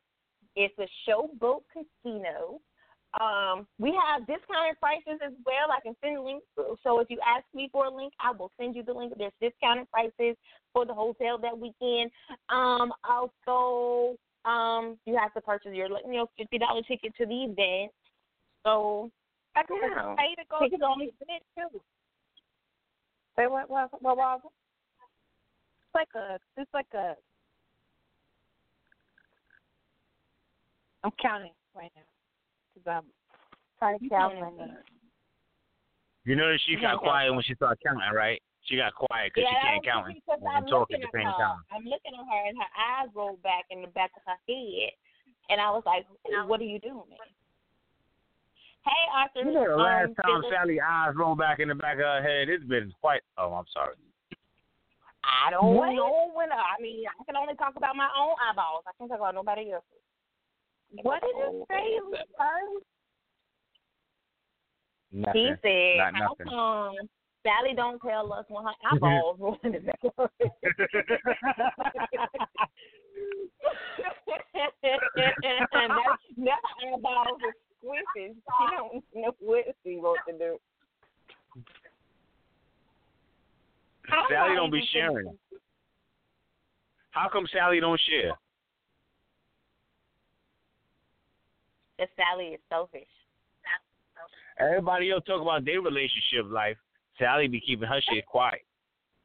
It's a showboat casino. Um, we have discounted prices as well. I can send a link. So if you ask me for a link, I will send you the link. There's discounted prices for the hotel that weekend. Um, also, um, you have to purchase your you know fifty dollar ticket to the event. So I can yeah. pay to go to the event too. Say what? What? What? what? It's like a. It's like a. I'm counting right now because I'm trying to count my name. You know she got quiet when she started counting, right? She got quiet because yeah, she can't count and talk at the same her. time. I'm looking at her and her eyes rolled back in the back of her head, and I was like, "What are you doing?" Hey, Arthur. You know, the last um, time Sally's eyes rolled back in the back of her head, it's been quite. Oh, I'm sorry. I don't What? know when. I mean, I can only talk about my own eyeballs. I can't talk about nobody else's. What did you say, Ernest? Nothing. He said, Not "How nothing. come Sally don't tell us when her <laughs> eyeballs roll in the back of her <laughs> <laughs> and that, that eyeballs are. She don't know what she wants to do. Sally don't be sharing. How come Sally don't share? That Sally is selfish. Everybody else talk about their relationship life. Sally be keeping her shit quiet.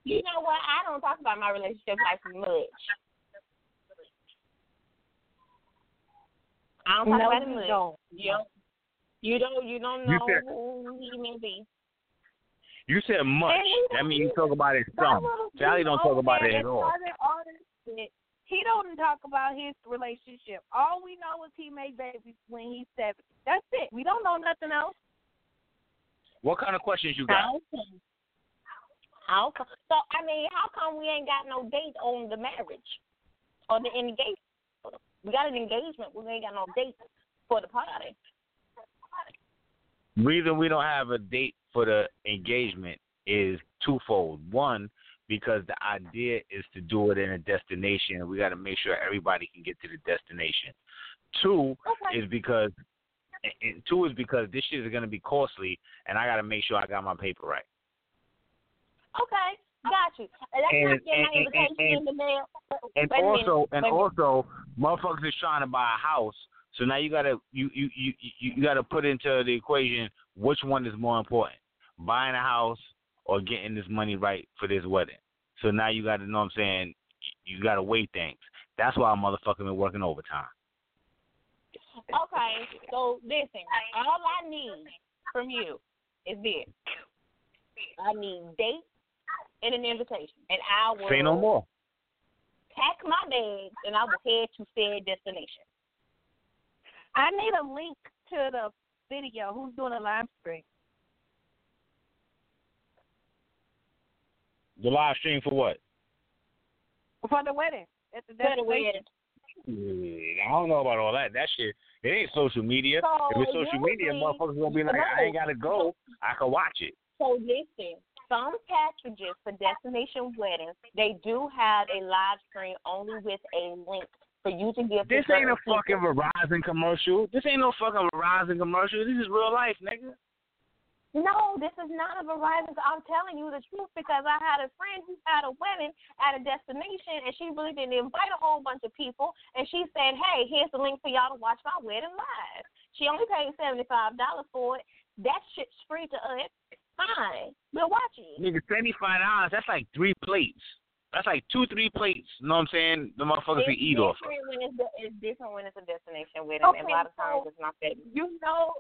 You know what? I don't talk about my relationship life much. I don't talk No, about it you much. don't. You don't. You don't. You don't You know said- who he may be. You said much. And he That means you talk about it That some. Sally don't talk about it at all. all shit, He don't talk about his relationship. All we know is he made babies when he's seventy. That's it. We don't know nothing else. What kind of questions you got? How come? How come? So I mean, how come we ain't got no date on the marriage or the engagement? We got an engagement, we ain't got no date for the party. reason we don't have a date for the engagement is twofold. One, because the idea is to do it in a destination, and we got to make sure everybody can get to the destination. Two Okay. is because, two is because this shit is going to be costly, and I got to make sure I got my paper right. Okay, got you. And that's And- not getting my and- and- invitation in the mail. And Wait a minute, also, and wait a minute. also, motherfuckers is trying to buy a house. So now you gotta you you you you, gotta put into the equation which one is more important, buying a house or getting this money right for this wedding. So now you gotta know what I'm saying. You gotta weigh things. That's why a motherfucker been working overtime. Okay, so listen, all I need from you is this. I need date and an invitation, and I will Say no more. pack my bags and I will head to said destination. I need a link to the video. Who's doing a live stream? The live stream for what? For the wedding. At the destination. wedding. I don't know about all that. That shit. It ain't social media. So if it's social media, usually- motherfuckers gonna be like, I ain't gotta go. I can watch it. So listen, some packages for destination weddings, they do have a live stream only with a link for you to give. This ain't a people. fucking Verizon commercial. This ain't no fucking Verizon commercial. This is real life, nigga. No, this is not a Verizon. I'm telling you the truth because I had a friend who had a wedding at a destination and she really didn't invite a whole bunch of people and she said, Hey, here's the link for y'all to watch my wedding live. She only paid seventy five dollars for it. That shit's free to us. Fine. We'll watch it. Nigga, seventy five dollars. That's like three plates. That's like two, three plates. You know what I'm saying? The motherfuckers It's can eat off. when it's, it's different when it's a destination wedding. Okay, and a lot of times so- it's not that. You know,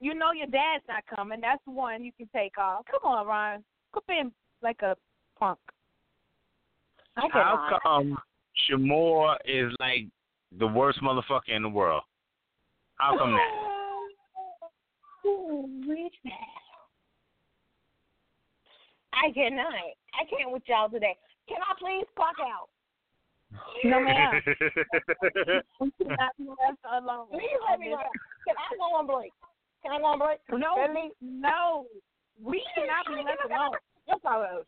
you know your dad's not coming. That's one you can take off. Come on, Ryan. Quit being like a punk. I How cannot. come Sh'Moore is like the worst motherfucker in the world? How come that? Ooh, rich man. I cannot. I can't with y'all today. Can I please clock out? No, ma'am. <laughs> We cannot be left alone. Please let me know. Can I go on break? Can I go on break? No, Let me- no. We cannot be left alone. That's all else.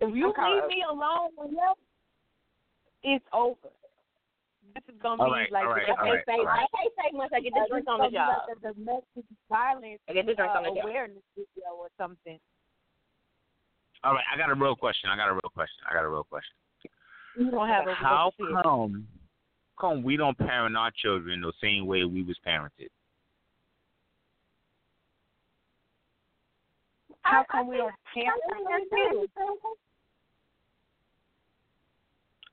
If you Okay. leave me alone with him, it's over. This is gonna All be right, like all right, the all right, say, all right. I can't say much. I get the drink on the job. be like a domestic violence I get the drink on the uh, job. awareness video or something. All right, I got a real question. I got a real question. I got a real question. You don't have a How relationship. come come we don't parent our children the same way we was parented? How come we don't parent our kids?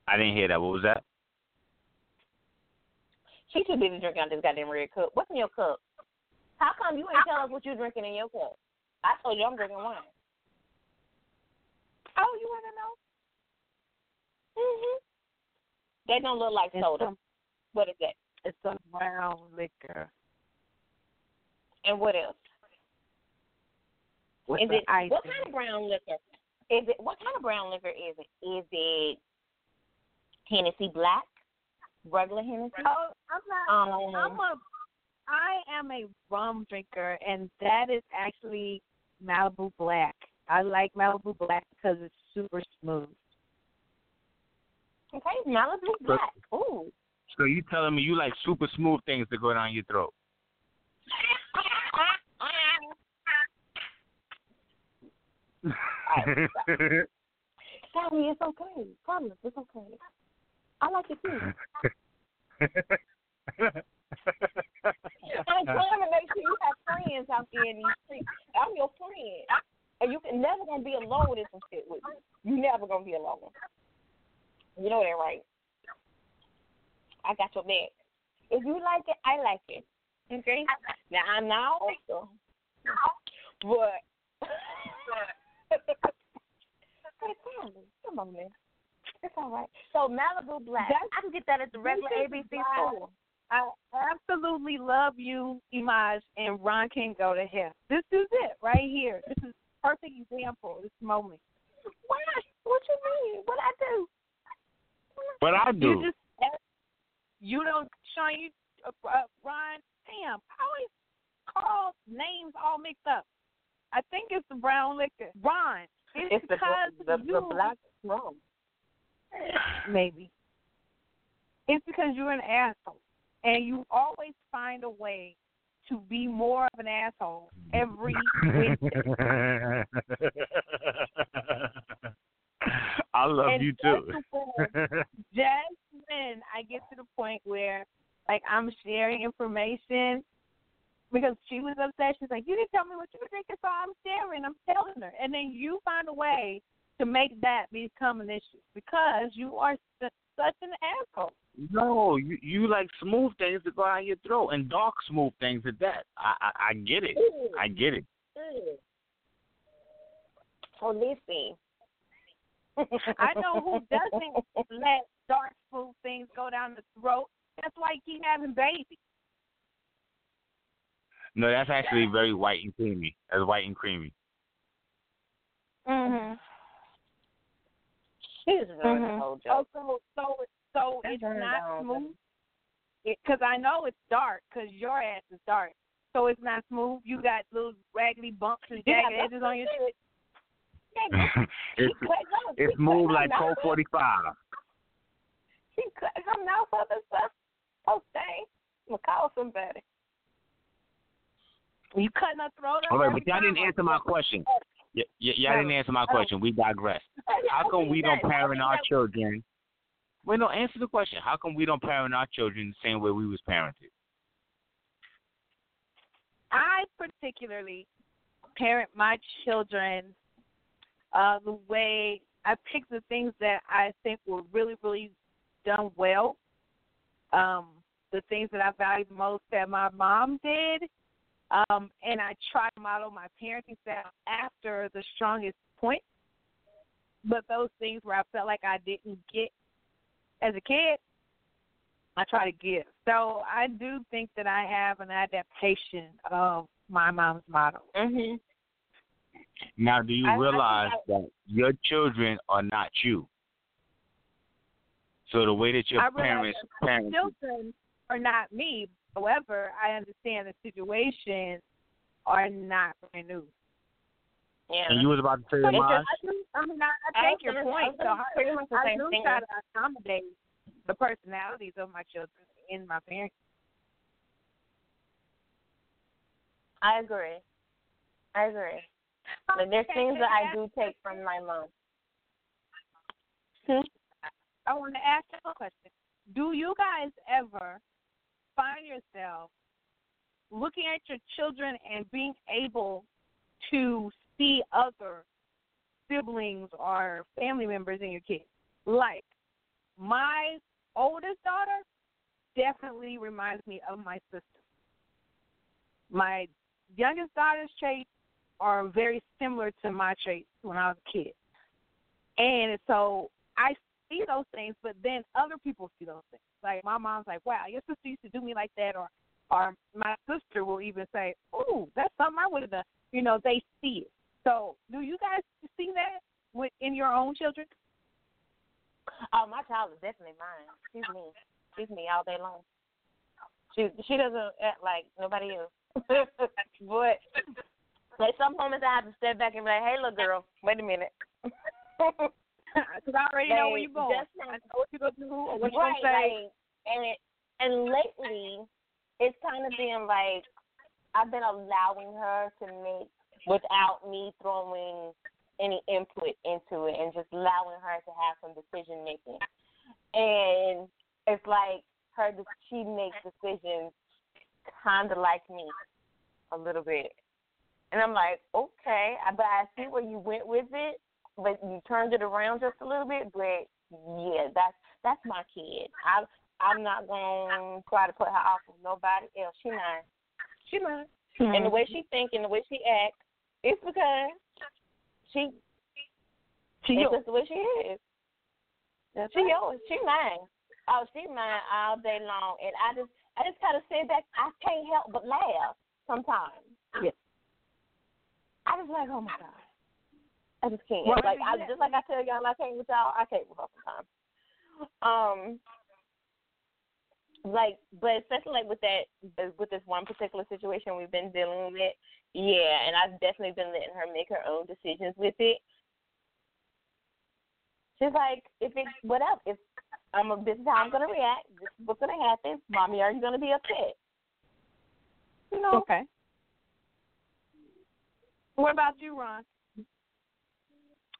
I didn't hear that. What was that? She too busy drinking out this goddamn red cup. What's in your cup? How come you ain't tell us what you drinking in your cup? I told you I'm drinking wine. Oh, you wanna know? Mhm. That don't look like It's soda. some- What is that? It's a brown liquor And what else? with Is it ice. what kind it. of brown liquor? Is it what kind of brown liquor is it? Is it Hennessy Black, regular Hennessy? Oh, I'm not. Um, I'm a. I am a rum drinker, and that is actually Malibu Black. I like Malibu Black because it's super smooth. Okay, Malibu Black. Ooh. So you telling me you like super smooth things to go down your throat? <laughs> Sorry, it's okay. Promise, it's okay. I like it too. <laughs> I'm trying to make sure you have friends out there in these streets. I'm your friend. And you can never gonna be alone in some shit with me. You never gonna be alone. You know that right. I got your back. If you like it, I like it. Okay? Now I'm not also but <laughs> Hey, Sandy, come on, man. It's all right. So Malibu Black. That's- I can get that at the regular ABC store. I absolutely love you, Imaj, and Ron can go to hell. This is it right here. This is perfect example. This moment. What? What you mean? What I do? But I do. You just you don't Sean you uh, uh, Ron damn I always call names all mixed up. I think it's the brown liquor. Ron. It's, It's the because the, you the black rum. maybe. It's because you're an asshole. And you always find a way to be more of an asshole every Wednesday. <laughs> I love And you too. just when- I get to the point where like I'm sharing information because she was upset. She's like, You didn't tell me what you were drinking, so I'm sharing, I'm telling her. And then you find a way to make that become an issue because you are such an asshole. no, you you like smooth things to go down your throat and dark smooth things at that. I I, I get it. I get it. So listen. <laughs> I know who doesn't let dark smooth things go down the throat. That's why you keep having babies. No, that's actually very white and creamy. That's white and creamy. Mm-hmm. She's ruined the Mhm. whole Oh, so so so That's it's not smooth. Because I know it's dark. Because your ass is dark. So it's not smooth. You got little raggedy bumps and <laughs> jagged that's edges on your shit. <laughs> it's <laughs> She cut- no, she it's cut smooth like mouth Colt up. forty five. She cut her mouth up and stuff. Oh, dang. I'm going to call somebody. You cutting her throat. All right, but y'all didn't answer my question. Y- y- y'all didn't answer my Oh. question. We digress. <laughs> How come we don't parent our children? Wait, no, answer the question. How come we don't parent our children the same way we was parented? I particularly parent my children uh, the way I pick the things that I think were really, really done well. Um, the things that I value the most that my mom did. Um, and I try to model my parenting style after the strongest point. But those things where I felt like I didn't get as a kid, I try to give. So I do think that I have an adaptation of my mom's model. Mm-hmm. Now, do you I- I realize I- that your children are not you? So the way that your I realize parents that my children are not me. However, I understand the situations are not brand new. Yeah. and you was about to say It's mine. I, I mean, I, I I take was your gonna- I point. So gonna I, pretty much the I same do thing. try to accommodate the personalities of my children in my parenting. I agree. I agree. But there's things that I do take from my mom. Hmm? I want to ask you a question. Do you guys ever find yourself looking at your children and being able to see other siblings or family members in your kids? Like, my oldest daughter definitely reminds me of my sister. My youngest daughter's traits are very similar to my traits when I was a kid. And so I see those things, but then other people see those things. Like my mom's like, "Wow, your sister used to do me like that," or, or my sister will even say, "Oh, that's something I would have done." You know, they see it. So, do you guys see that with, in your own children? Oh, my child is definitely mine. She's me. She's me all day long. She she doesn't act like nobody else. <laughs> but like some moments I have to step back and be like, "Hey, little girl, wait a minute." <laughs> <laughs> Because I already know where you're going. Just, I know what you're gonna do or what you're right, gonna say. Like, and it, and lately, it's kind of been like I've been allowing her to make without me throwing any input into it, and just allowing her to have some decision making. And it's like her she makes decisions kind of like me a little bit. And I'm like, okay, but I see where you went with it, but you turned it around just a little bit. But yeah, that's that's my kid. I I'm not gonna try to put her off with nobody else. She mine. She mine. Mm-hmm. And the way she think and the way she act, it's because she. She it's just the way she is. That's she right. yours. She mine. Oh, she mine all day long, and I just I just kind of sit back. I can't help but laugh sometimes. Yeah. I just like, oh my god. I just can't. Well, like I just like I tell y'all, I can't with y'all. I can't with her sometimes. Um, like, but especially like with that, with this one particular situation we've been dealing with, yeah, and I've definitely been letting her make her own decisions with it. She's like, if it's whatever, if I'm a, this is how I'm gonna react. This is what's gonna happen. Mommy, are you gonna be upset? You know. Okay. What about you, Ron?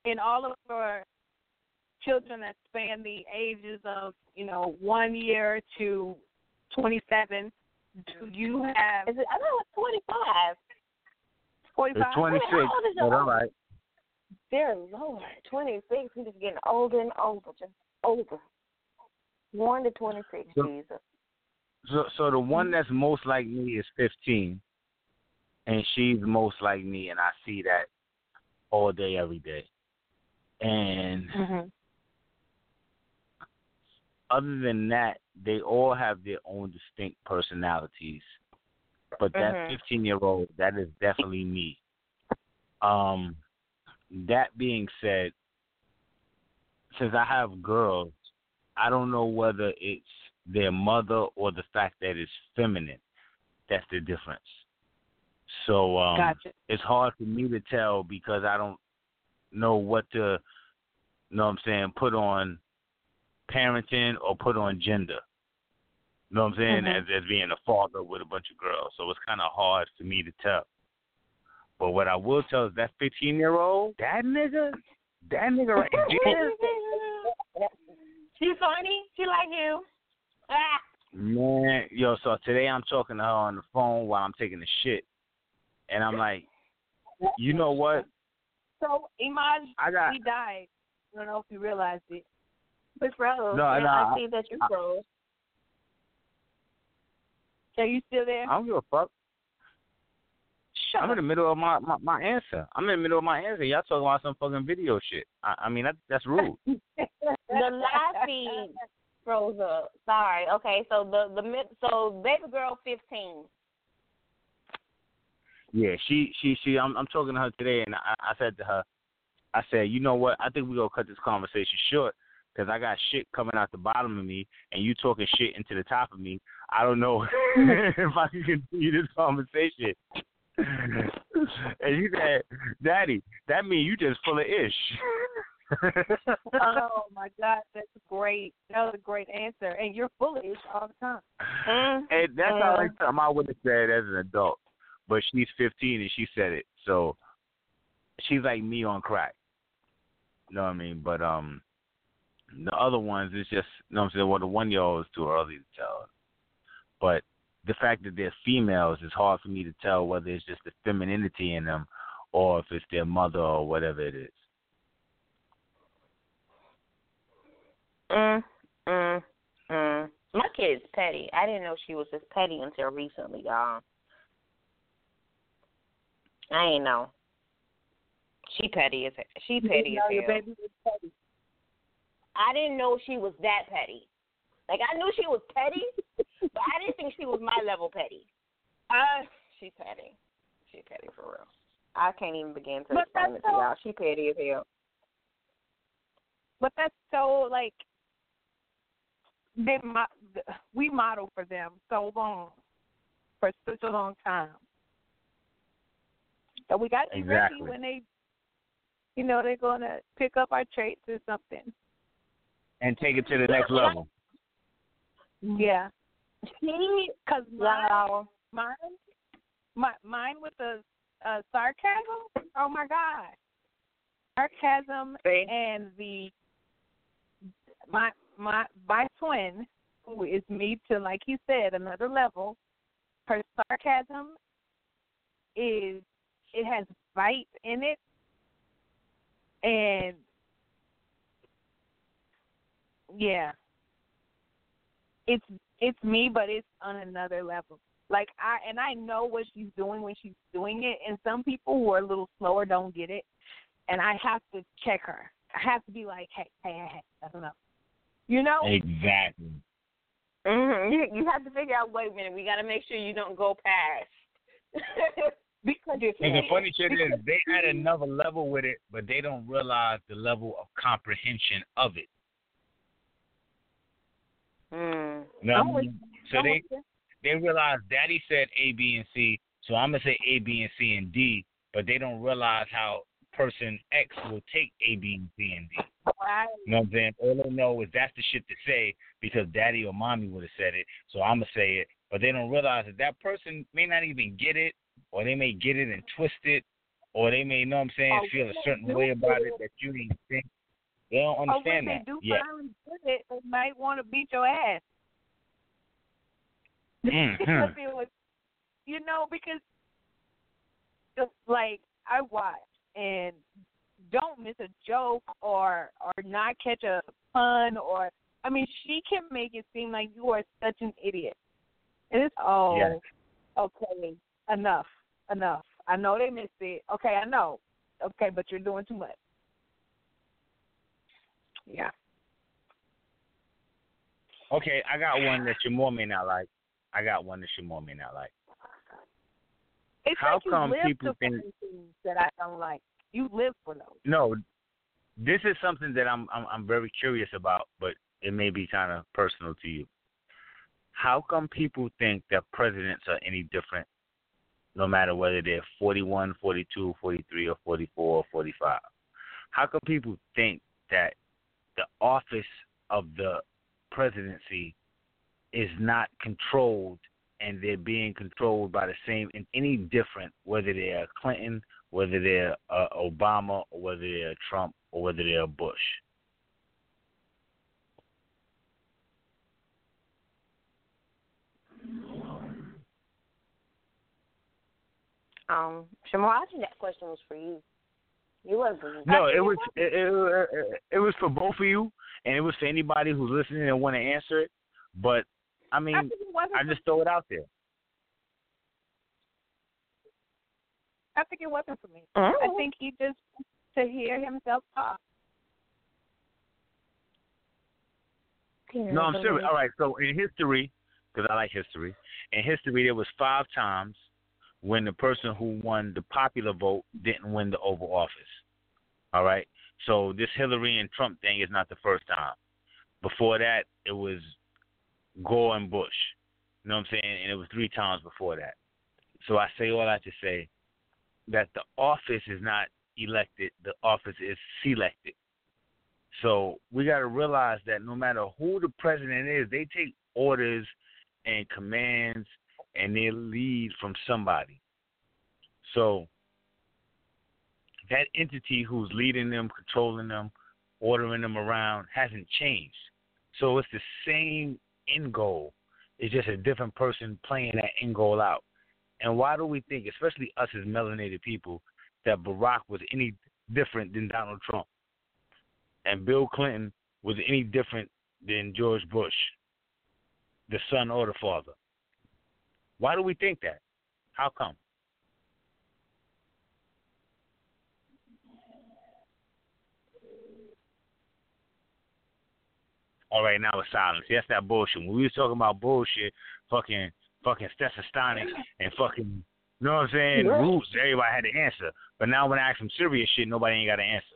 In all of your children that span the ages of, you know, one year to 27, do you have Is it? I know it's 25. 45? It's 26, How old is but your all right. Dear Lord, 26. We're just getting older and older, just older. One to 26, So- Jesus. So, so the one that's most like me is 15, and she's most like me, and I see that all day, every day. And Mm-hmm. other than that, they all have their own distinct personalities. But that Mhm. 15 year old, that is definitely me. Um, that being said, since I have girls, I don't know whether it's their mother or the fact that it's feminine. That's the difference. So um, Gotcha. it's hard for me to tell because I don't know what to, you know what I'm saying, put on parenting or put on gender. You know what I'm saying? Mhm. As as being a father with a bunch of girls. So it's kind of hard for me to tell. But what I will tell is that 15 year old, that nigga, that nigga right <laughs> there, She funny. She like you. Ah. man, yo. So today I'm talking to her on the phone while I'm taking a shit, and I'm like, you know what? So, Imaj, I got he died. I don't know if you realized it. But froze. No, yeah, no, I I- see that you I- froze. Are you still there? I don't give a fuck. Shut I'm up. in the middle of my, my my answer. I'm in the middle of my answer. Y'all talking about some fucking video shit. I, I mean that that's rude. <laughs> The live feed froze up. Sorry. Okay, so the the mid so baby girl fifteen. Yeah, she she she. I'm I'm talking to her today, and I, I said to her, I said, you know what? I think we gonna cut this conversation short because I got shit coming out the bottom of me, and you talking shit into the top of me. I don't know <laughs> if I can continue this conversation. <laughs> and you said, Daddy, that means you just full of ish. <laughs> oh my God, that's great. That was a great answer, and you're full of ish all the time. And that's Mm. how I I would have said as an adult. But she's 15 and she said it. So she's like me on crack. You know what I mean? But um, the other ones is just, you know what I'm saying? Well, the one year old is too early to tell. But the fact that they're females is hard for me to tell whether it's just the femininity in them or if it's their mother or whatever it is. Mm, mm, mm. My kid's petty. I didn't know she was this petty until recently, y'all. I ain't know. She petty as she petty You as hell. baby was petty. I didn't know she was that petty. Like I knew she was petty, but I didn't think she was my level petty. Uh, she petty. She petty for real. I can't even begin to But explain it to y'all. She petty as hell. but that's so like they mo- we model for them so long for such a long time. So we got to be Exactly. ready when they, you know, they're going to pick up our traits or something. And take it to the next level. Yeah. Because mine, Wow. mine, my, mine with the uh, sarcasm. Oh my God, sarcasm See? and the my my my twin, who is me to like you said another level. Her sarcasm is it has bite in it, and yeah, it's it's me, but it's on another level. Like I and I know what she's doing when she's doing it, and some people who are a little slower don't get it, and I have to check her. I have to be like, hey, hey, hey, hey that's enough. You know? Exactly. hmm You you have to figure out. Wait a minute. We got to make sure you don't go past. <laughs> because And the funny shit is, they at another level with it, but they don't realize the level of comprehension of it. mm. You know I'm what I with mean? So they they realize Daddy said A, B, and C, so I'm gonna say A, B, and C and D, but they don't realize how person X will take A, B, and C and D. Right. You know what I'm saying? All they know is that's the shit to say because daddy or mommy would have said it, so I'm gonna say it. But they don't realize that that person may not even get it, or they may get it and twist it, or they may, you know what I'm saying, Oh, feel a certain way about it that you didn't think. They don't Or when understand they that do finally get it, they might want to beat your ass. <laughs> Mhm. Was, you know, because just like I watch and don't miss a joke or or not catch a pun or I mean she can make it seem like you are such an idiot. And it's oh Yes. okay, enough, enough. I know they missed it. Okay, I know. Okay, but you're doing too much. Yeah. Okay, I got one that your mom may not like. I got one that your mom may not like. It's How like come people think- that I don't like. You live for those. No, this is something that I'm I'm I'm very curious about, but it may be kind of personal to you. How come people think that presidents are any different, no matter whether they're 41, 42, 43, or 44, or 45? How come people think that the office of the presidency is not controlled and they're being controlled by the same and any different whether they're Clinton, whether they're uh, Obama, or whether they're Trump, or whether they're Bush. Um, Sh'Moore, I think that question was for you. You wasn't. No, it was it, it, it, it was for both of you, and it was for anybody who's listening and want to answer it. But I mean, I think it wasn't I just throw it out there. I think it wasn't for me. Oh. I think he just to hear himself talk. No, I'm serious. All right. So in history, because I like history, in history there was five times when the person who won the popular vote didn't win the Oval Office. All right. So this Hillary and Trump thing is not the first time. Before that, it was Gore and Bush. You know what I'm saying? And it was three times before that. So I say all that to say that the office is not elected, the office is selected. So we got to realize that no matter who the president is, they take orders and commands and they lead from somebody. So that entity who's leading them, controlling them, ordering them around hasn't changed. So it's the same end goal. It's just a different person playing that end goal out. And why do we think, especially us as melanated people, that Barack was any different than Donald Trump? And Bill Clinton was any different than George Bush, the son or the father? Why do we think that? How come? All right, now it's silence. Yes, that bullshit. When we was talking about bullshit, fucking, fucking Stetsasonic and fucking, you know what I'm saying? Right. Roots. Everybody had to answer. But now when I ask some serious shit, nobody ain't got to answer.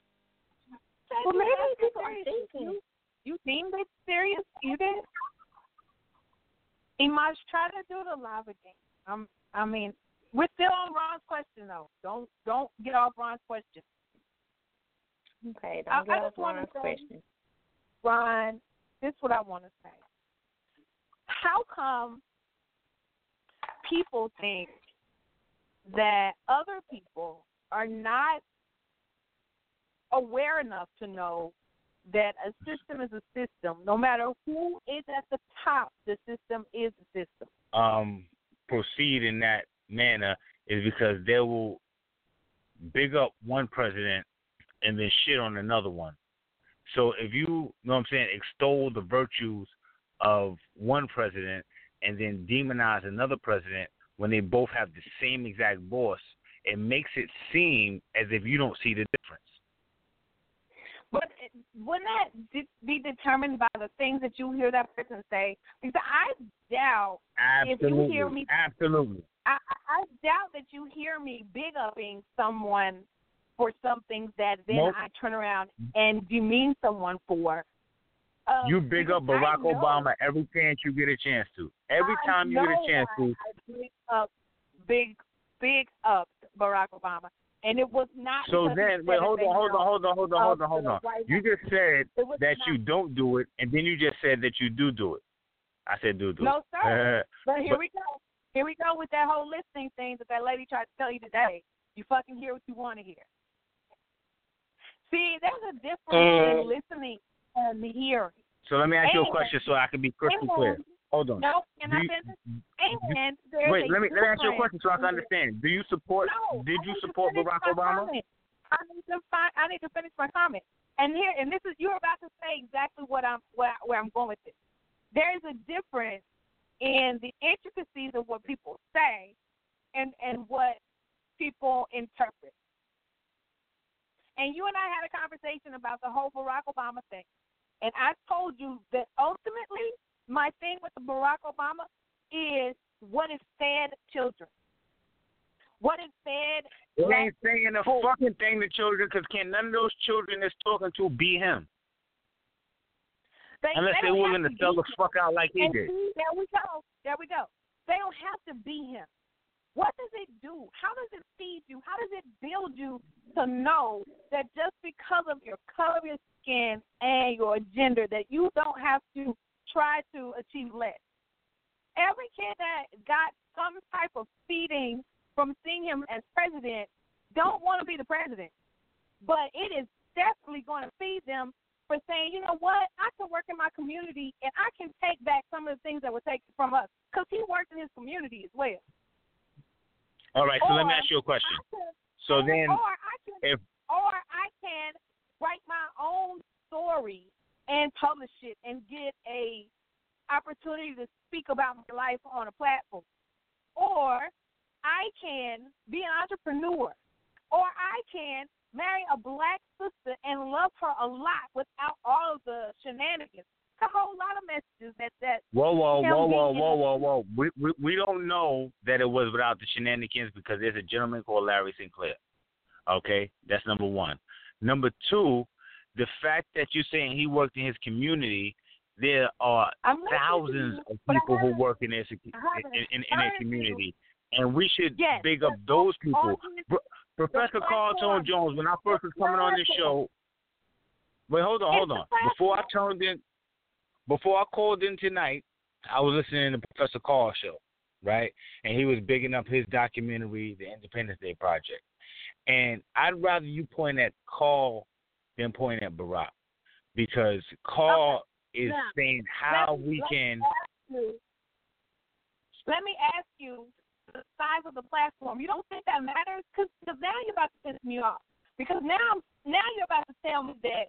Well, maybe people are serious. thinking. You, you seem bit serious. You did. Imaj, try to do the live again. Um, I mean, we're still on Ron's question though. Don't don't get off Ron's question. Okay, don't get I off Ron's say- question. Ron, this is what I want to say. How come people think that other people are not aware enough to know that a system is a system? No matter who is at the top, the system is a system. um, proceed in that manner is because they will big up one president and then shit on another one. So if you, you know what I'm saying, extol the virtues of one president and then demonize another president when they both have the same exact boss, it makes it seem as if you don't see the difference. But wouldn't that be determined by the things that you hear that person say? Because I doubt if you hear me Absolutely. I, I doubt that you hear me big upping someone for something that then Nope. I turn around and demean someone for. Um, You big up Barack Obama every chance you get a chance to. Every I time you get a chance to, I big up, big, big up Barack Obama, and it was not. So then, wait, hold on, hold on, hold on, hold on, hold on, hold on. You just said that not- you don't do it, and then you just said that you do do it. I said do do. No, it. sir. <laughs> But here But- we go. Here we go with that whole listening thing that that lady tried to tell you today. You fucking hear what you want to hear. See, there's a difference Uh, in listening and hearing. So let me ask you a question so I can be crystal and- clear. Hold on. No, can Do I you- finish? And Wait, let me let me ask you a question so I can understand. Do you support? No, did you support Barack Obama? comment. I need to find. I need to finish my comment. And here, and this is you're about to say exactly what I'm where, where I'm going with this. There is a difference in the intricacies of what people say and and what people interpret. And you and I had a conversation about the whole Barack Obama thing. And I told you that ultimately my thing with Barack Obama is what is fed children. What is fed black ain't saying a fucking thing to children because can none of those children that's talking to be him They, unless they they're don't willing to sell the fuck out like he and did. see, there we go. There we go. They don't have to be him. What does it do? How does it feed you? How does it build you to know that just because of your color of your skin and your gender that you don't have to try to achieve less? Every kid that got some type of feeding from seeing him as president don't want to be the president. But it is definitely going to feed them for saying, you know what, I can work in my community and I can take back some of the things that were taken from us because he worked in his community as well. All right, so let me ask you a question. Can- So then, or I can, if or I can write my own story and publish it and get a opportunity to speak about my life on a platform. Or I can be an entrepreneur. Or I can marry a black sister and love her a lot without all of the shenanigans. A whole lot of messages that that Whoa, whoa, whoa, whoa, whoa, whoa, whoa. We, we we don't know that it was without the shenanigans because there's a gentleman called Larry Sinclair. Okay, that's number one. Number two, the fact that you're saying he worked in his community, there are I'm listening to thousands of people who work in their in, in, in their community, and we should Yes, big up those people. Pro- Professor Carl platform. Tone Jones, when I first was coming on this show, wait, hold on, hold on. Before I turned in, before I called in tonight, I was listening to Professor Carl show, right? And he was bigging up his documentary, The Independence Day Project. And I'd rather you point at Carl than point at Barack, because Carl is Now, saying how me- we let can. Let me ask you the size of the platform. You don't think that matters? Because now you're about to piss me off. Because now now you're about to tell me that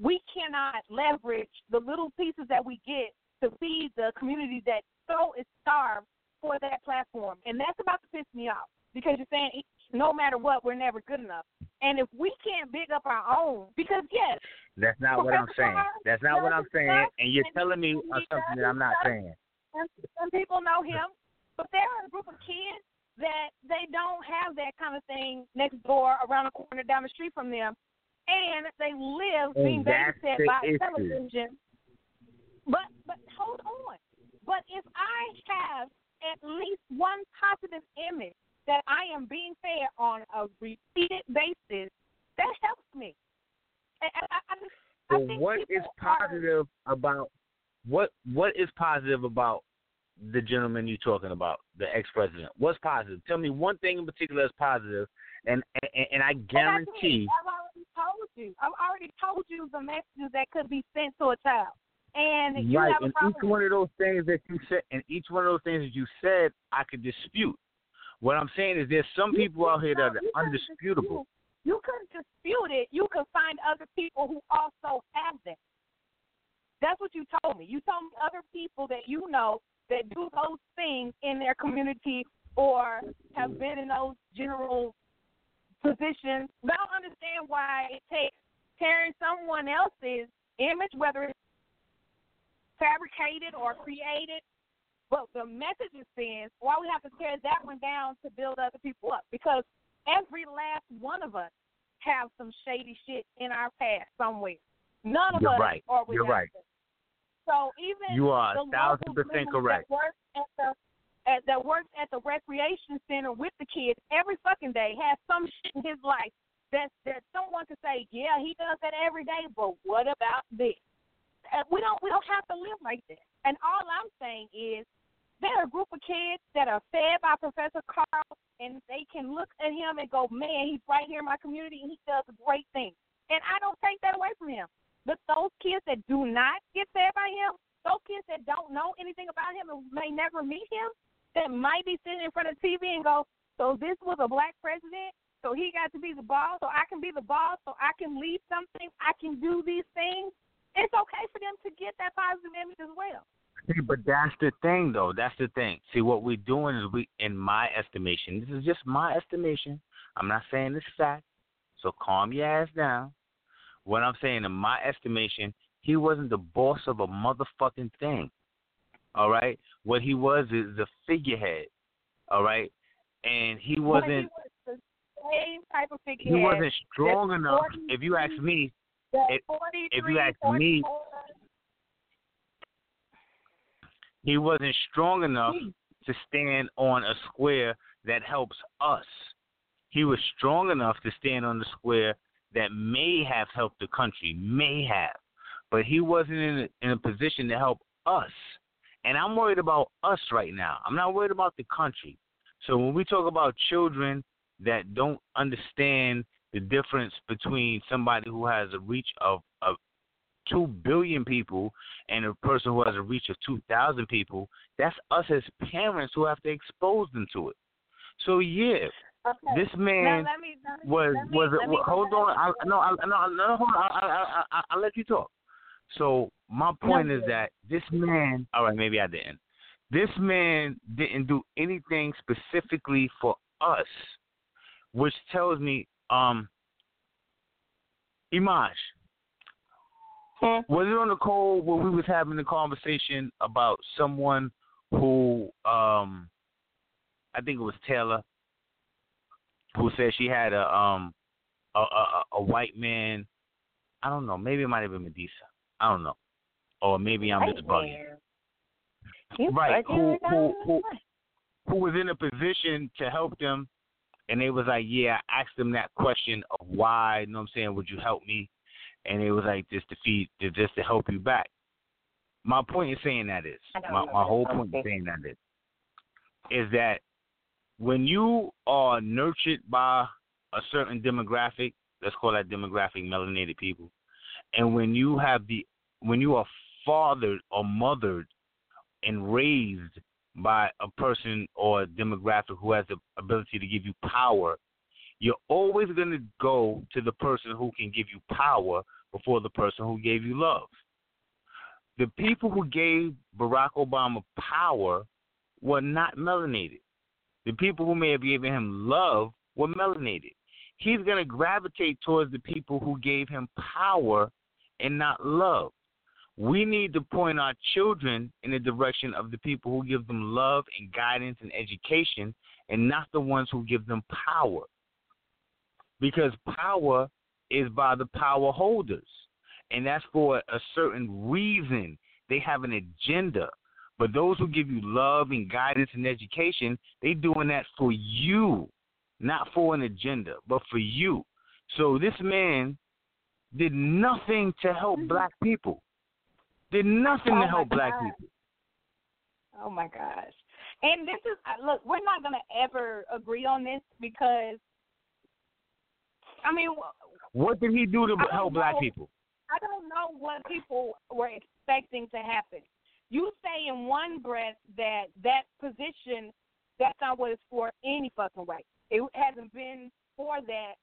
we cannot leverage the little pieces that we get to feed the community that so is starved for that platform, and that's about to piss me off because you're saying no matter what, we're never good enough. And if we can't big up our own, because yes, That's not what I'm saying. That's not what I'm saying. And you're telling me something that I'm not saying. some, people know him, but there are a group of kids that they don't have that kind of thing next door, around the corner, down the street from them, and they live being babysat by issue. television. But but hold on. But if I have at least one positive image that I am being fed on a repeated basis, that helps me. And, and I, I, I So what is people are- positive about what what is positive about the gentleman you're talking about, the ex president? What's positive? Tell me one thing in particular that's positive, and and, and I guarantee. I've already told you. I've already told you the messages that could be sent to a child. And you right, have and each one of those things that you said, and each one of those things that you said, I could dispute. What I'm saying is, there's some people out here that are undisputable. You couldn't dispute it. You could find other people who also have them. That's what you told me. You told me other people that you know that do those things in their community or have been in those general positions. But I don't understand why it takes tearing someone else's image, whether it's fabricated or created, but the message is saying why we have to tear that one down to build other people up because every last one of us have some shady shit in our past somewhere. None of You're us right. are You're without right. it. So even You are the a thousand percent correct. That works at the at, that works at the recreation center with the kids every fucking day has some shit in his life that that someone could say, yeah, he does that every day, but what about this? And we don't we don't have to live like that. And all I'm saying is there are a group of kids that are fed by Professor Carl, and they can look at him and go, man, he's right here in my community, and he does great thing. And I don't take that away from him. But those kids that do not get fed by him, those kids that don't know anything about him and may never meet him, that might be sitting in front of TV and go, so this was a black president, so he got to be the boss, so I can be the boss, so I can lead something, I can do these things. It's okay for them to get that positive image as well. See, but that's the thing, though. That's the thing. See, what we're doing is we, in my estimation, this is just my estimation. I'm not saying this fact, so calm your ass down. What I'm saying, in my estimation, he wasn't the boss of a motherfucking thing. All right. What he was is the figurehead. All right, and he But he wasn't. the same type of figurehead. He wasn't strong enough. 43 If you ask me, if- 43, if you ask me, 44 he wasn't strong enough hmm. to stand on a square that helps us. He was strong enough to stand on the square that may have helped the country, may have, but he wasn't in a, in a position to help us. And I'm worried about us right now. I'm not worried about the country. So when we talk about children that don't understand the difference between somebody who has a reach of, of two billion people and a person who has a reach of two thousand people, that's us as parents who have to expose them to it. So yeah, Okay. this man let me, me, was me, was hold on I no I no no hold on I I I I'll let you talk. So my point No, is that this man all right maybe I didn't. This man didn't do anything specifically for us, which tells me um Imaj. Was it on the call where we was having the conversation about someone who um I think it was Taylor who said she had a um a a, a white man I don't know, maybe it might have been Medusa. I don't know. Or maybe I'm just bugging. You Right, who- who- who- Who was in a position to help them and they was like, Yeah, I asked them that question of why, you know what I'm saying, would you help me? And it was like just to feed just to help you back. My point in saying that is my, my whole point in saying that is is that when you are nurtured by a certain demographic, let's call that demographic melanated people, and when you have the when you are fathered or mothered and raised by a person or a demographic who has the ability to give you power, you're always going to go to the person who can give you power before the person who gave you love. The people who gave Barack Obama power were not melanated. The people who may have given him love were melanated. He's going to gravitate towards the people who gave him power and not love. We need to point our children in the direction of the people who give them love and guidance and education and not the ones who give them power. Because power is by the power holders. And that's for a certain reason. They have an agenda. But those who give you love and guidance and education, they doing that for you, not for an agenda, but for you. So this man did nothing to help Mm-hmm. black people. Did nothing Oh to help black God. people. Oh my gosh. And this is look, we're not going to ever agree on this because I mean, What did he do to help black know. people? I don't know what people were expecting to happen. You say in one breath that that position, that's not what it's for any fucking way. It hasn't been for that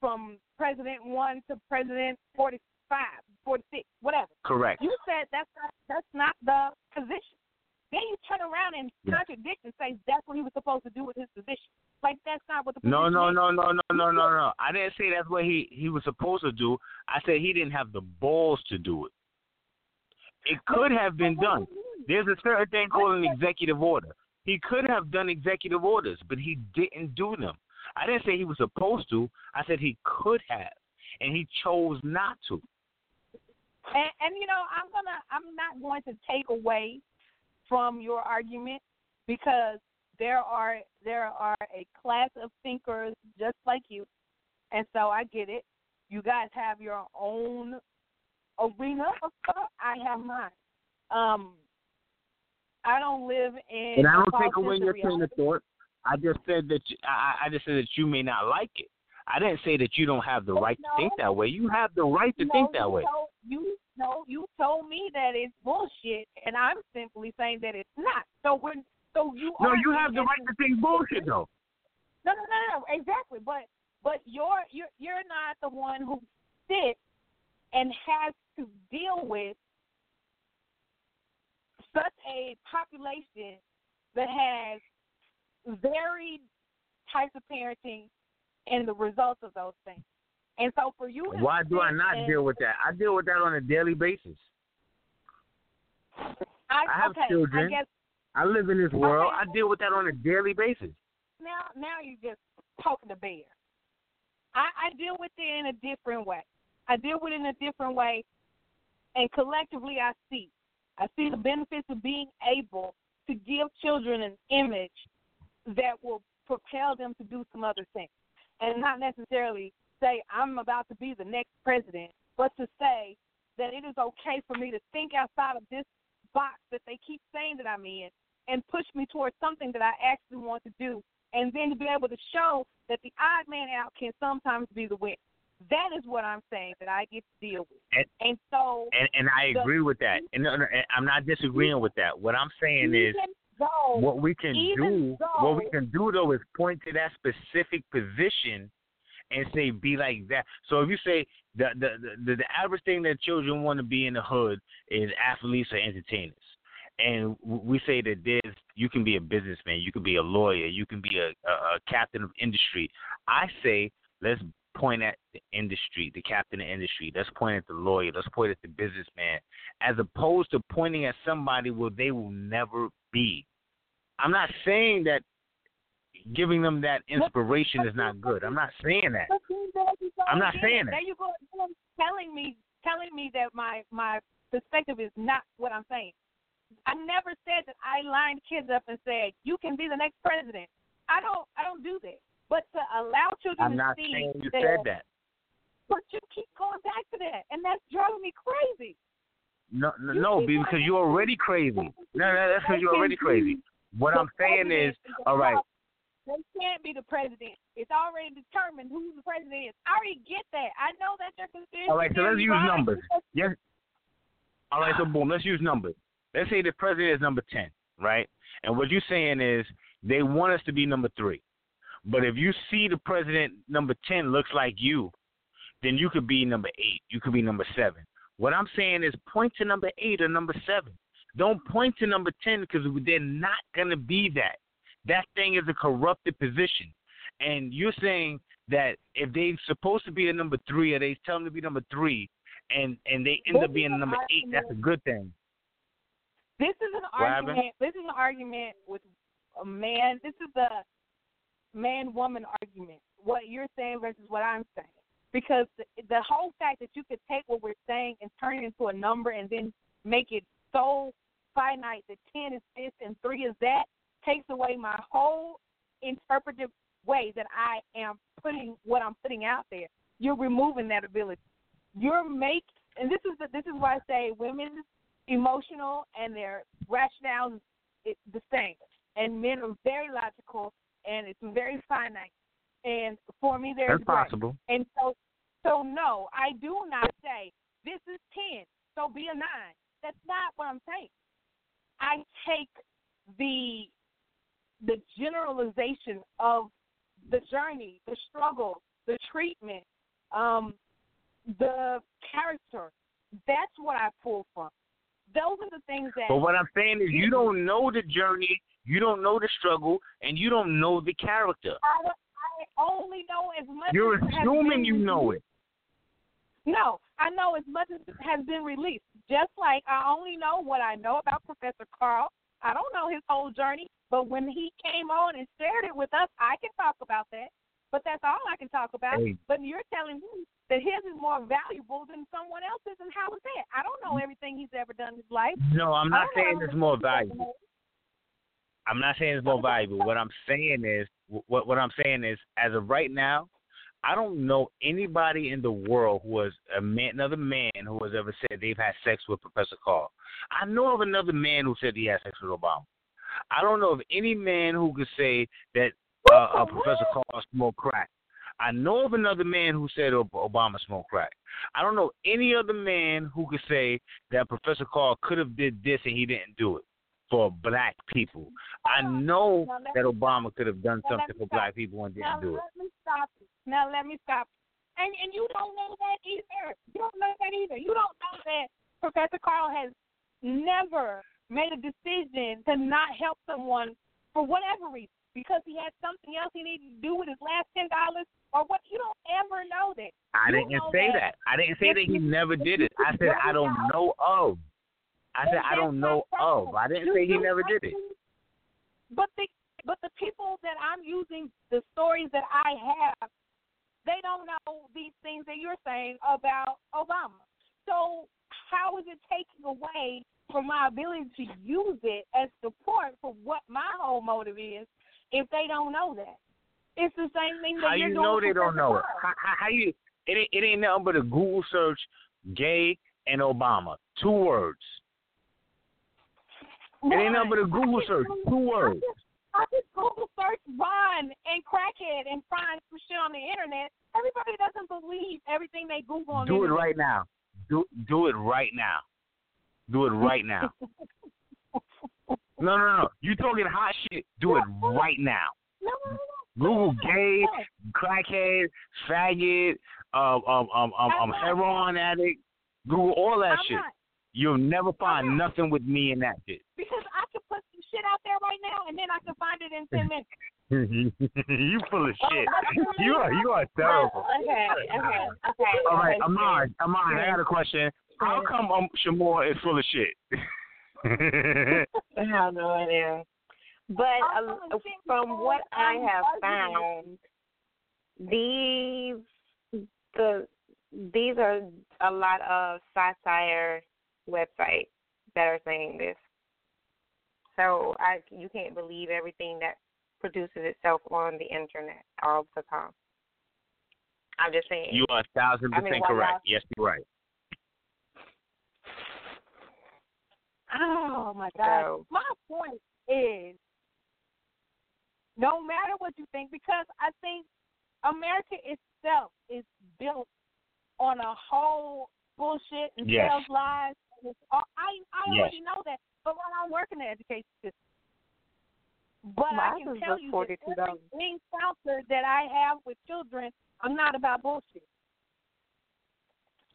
from President 1 to President 45, 46, whatever. Correct. You said that's not, that's not the position. Then you turn around and contradict and say that's what he was supposed to do with his position. Like that's not what the No, no, no, no, no, no, no, no. I didn't say that's what he he was supposed to do. I said he didn't have the balls to do it. It could have been done. There's a certain thing called an executive order. He could have done executive orders, but he didn't do them. I didn't say he was supposed to. I said he could have, and he chose not to. And, and you know, I'm gonna, I'm not going to take away from your argument because there are there are a class of thinkers just like you, and so I get it. You guys have your own arena of thought. I have mine. Um, I don't live in. And I don't take away your train of thought. I just said that you, I, I just said that you may not like it. I didn't say that you don't have the right to think that way. You have the right to no, think that you way. Told, you no, you told me that it's bullshit, and I'm simply saying that it's not. So when so you No, you have the right to think bullshit though. No, no, no, no, exactly. But but you're you're you're not the one who sits and has to deal with such a population that has varied types of parenting and the results of those things. And so for you, Why do I not and- deal with that? I deal with that on a daily basis. I, I have okay, children. I guess I live in this world. Okay. I deal with that on a daily basis. now now you're just poking the bear. I, I deal with it in a different way. I deal with it in a different way, and collectively I see. I see the benefits of being able to give children an image that will propel them to do some other things, and not necessarily say I'm about to be the next president, but to say that it is okay for me to think outside of this box that they keep saying that I'm in and push me towards something that I actually want to do, and then to be able to show that the odd man out can sometimes be the winner. That is what I'm saying that I get to deal with. And- And so And and I the- agree with that. And, and I'm not disagreeing with that. What I'm saying is though what we can do though- what we can do though is point to that specific position and say be like that. So if you say the the the, the average thing that children want to be in the hood is athletes or entertainers. And we say that there's you can be a businessman, you can be a lawyer, you can be a, a, a captain of industry. I say let's point at the industry, the captain of industry. Let's point at the lawyer. Let's point at the businessman, as opposed to pointing at somebody where they will never be. I'm not saying that giving them that inspiration is not good. I'm not saying that. But then there you go I'm not saying that. There you go telling me telling me that my my perspective is not what I'm saying. I never said that I lined kids up and said you can be the next president. I don't I don't do that. But to allow children I'm to not see saying you that, said that. But you keep going back to that, and that's driving me crazy. No, no, You no, because you're already crazy. No, no, that's because you're already crazy. What I'm saying is, all right, They can't be the president. It's already determined who the president is. I already get that. I know that you're conspiracy. all right. So let's use numbers. Yes. All right. So boom. Let's use numbers. Let's say the president is number ten, right? And what you're saying is they want us to be number three. But if you see the president number ten looks like you, then you could be number eight. You could be number seven. What I'm saying is point to number eight or number seven. Don't point to number ten because they're not gonna be that. That thing is a corrupted position. And you're saying that if they're supposed to be a number three, or they tell them to be number three, and and they end up being number eight, that's a good thing. This is an What happened? argument. This is an argument with a man. This is a man woman argument. What you're saying versus what I'm saying. because the, the whole fact that you could take what we're saying and turn it into a number and then make it so finite that 10 is this and 3 is that takes away my whole interpretive way that I am putting what I'm putting out there. You're removing that ability. You're make and this is the, this is why I say women's emotional and their rationale is the same, and men are very logical and it's very finite. And for me, there's That's possible. And so, so no, I do not say this is ten, so be a nine. That's not what I'm saying. I take the the generalization of the journey, the struggle, the treatment, um, the character. That's what I pull from. Those are the things that. But what I'm saying is, you don't know the journey, you don't know the struggle, and you don't know the character. I, I only know as much. You're as assuming you know it. No, I know as much as has been released. Just like I only know what I know about Professor Carl. I don't know his whole journey, but when he came on and shared it with us, I can talk about that. But that's all I can talk about. Hey. But you're telling me that his is more valuable than someone else's, and how is that? I don't know everything he's ever done in his life. No, I'm not saying it's more everything he's ever valuable. I'm not saying it's more valuable. What I'm saying is, what what I'm saying is, as of right now, I don't know anybody in the world who has a man, another man who has ever said they've had sex with Professor Carl. I know of another man who said he had sex with Obama. I don't know of any man who could say that uh, uh, Professor Carl smoked crack. I know of another man who said Obama smoked crack. I don't know any other man who could say that Professor Carl could have did this and he didn't do it for black people. I know that Obama could have done something for black people and didn't do it. Now let me stop. Now let me stop. And and you don't know that either. You don't know that either. You don't know that Professor Carl has never made a decision to not help someone for whatever reason because he had something else he needed to do with his last ten dollars or what. You don't ever know that. I You didn't say that. that. I didn't say that he never did it. I said I don't know of. I said I don't know of. I didn't You say he never did it. But the but the people that I'm using, the stories that I have, they don't know these things that you're saying about Obama. So how is it taking away from my ability to use it as support for what my whole motive is if they don't know that? It's the same thing that How you're you doing know they don't know it? How, how, how you? It ain't, it ain't nothing but a Google search, gay and Obama. Two words. It ain't nothing but a Google search. Two words. I just Google search Ron and crackhead and find some shit on the internet. Everybody doesn't believe everything they Google on the Do it internet. right now. Do do it right now. Do it right now. <laughs> No, no, no. You talking hot shit? Do it right now. No, no, no. Google gay, crackhead, faggot, um, um, um, um, um heroin addict. Google all that I'm shit. not. You'll never find not. nothing with me in that shit. Because I can put some shit out there right now and then I can find it in ten minutes. <laughs> you full of shit. Oh, <laughs> You are you are terrible. Okay, okay, okay. All right, Amon, Amon, I got a question. How come um, Sh'Moore is full of shit? <laughs> <laughs> I have no idea. But uh, full of shit from what I have found, these the these are a lot of satire websites that are saying this. So I you can't believe everything that produces itself on the internet all the time. I'm just saying. you are a thousand I mean, percent correct. Yes, you're right. Oh my God. So- My point is no matter what you think, because I think America itself is built on a whole bullshit and Yes. sales lies. And it's all, I I Yes. already know that, but when I work in the education system. But I can is tell just you that $42. every encounter that I have with children, I'm not about bullshit.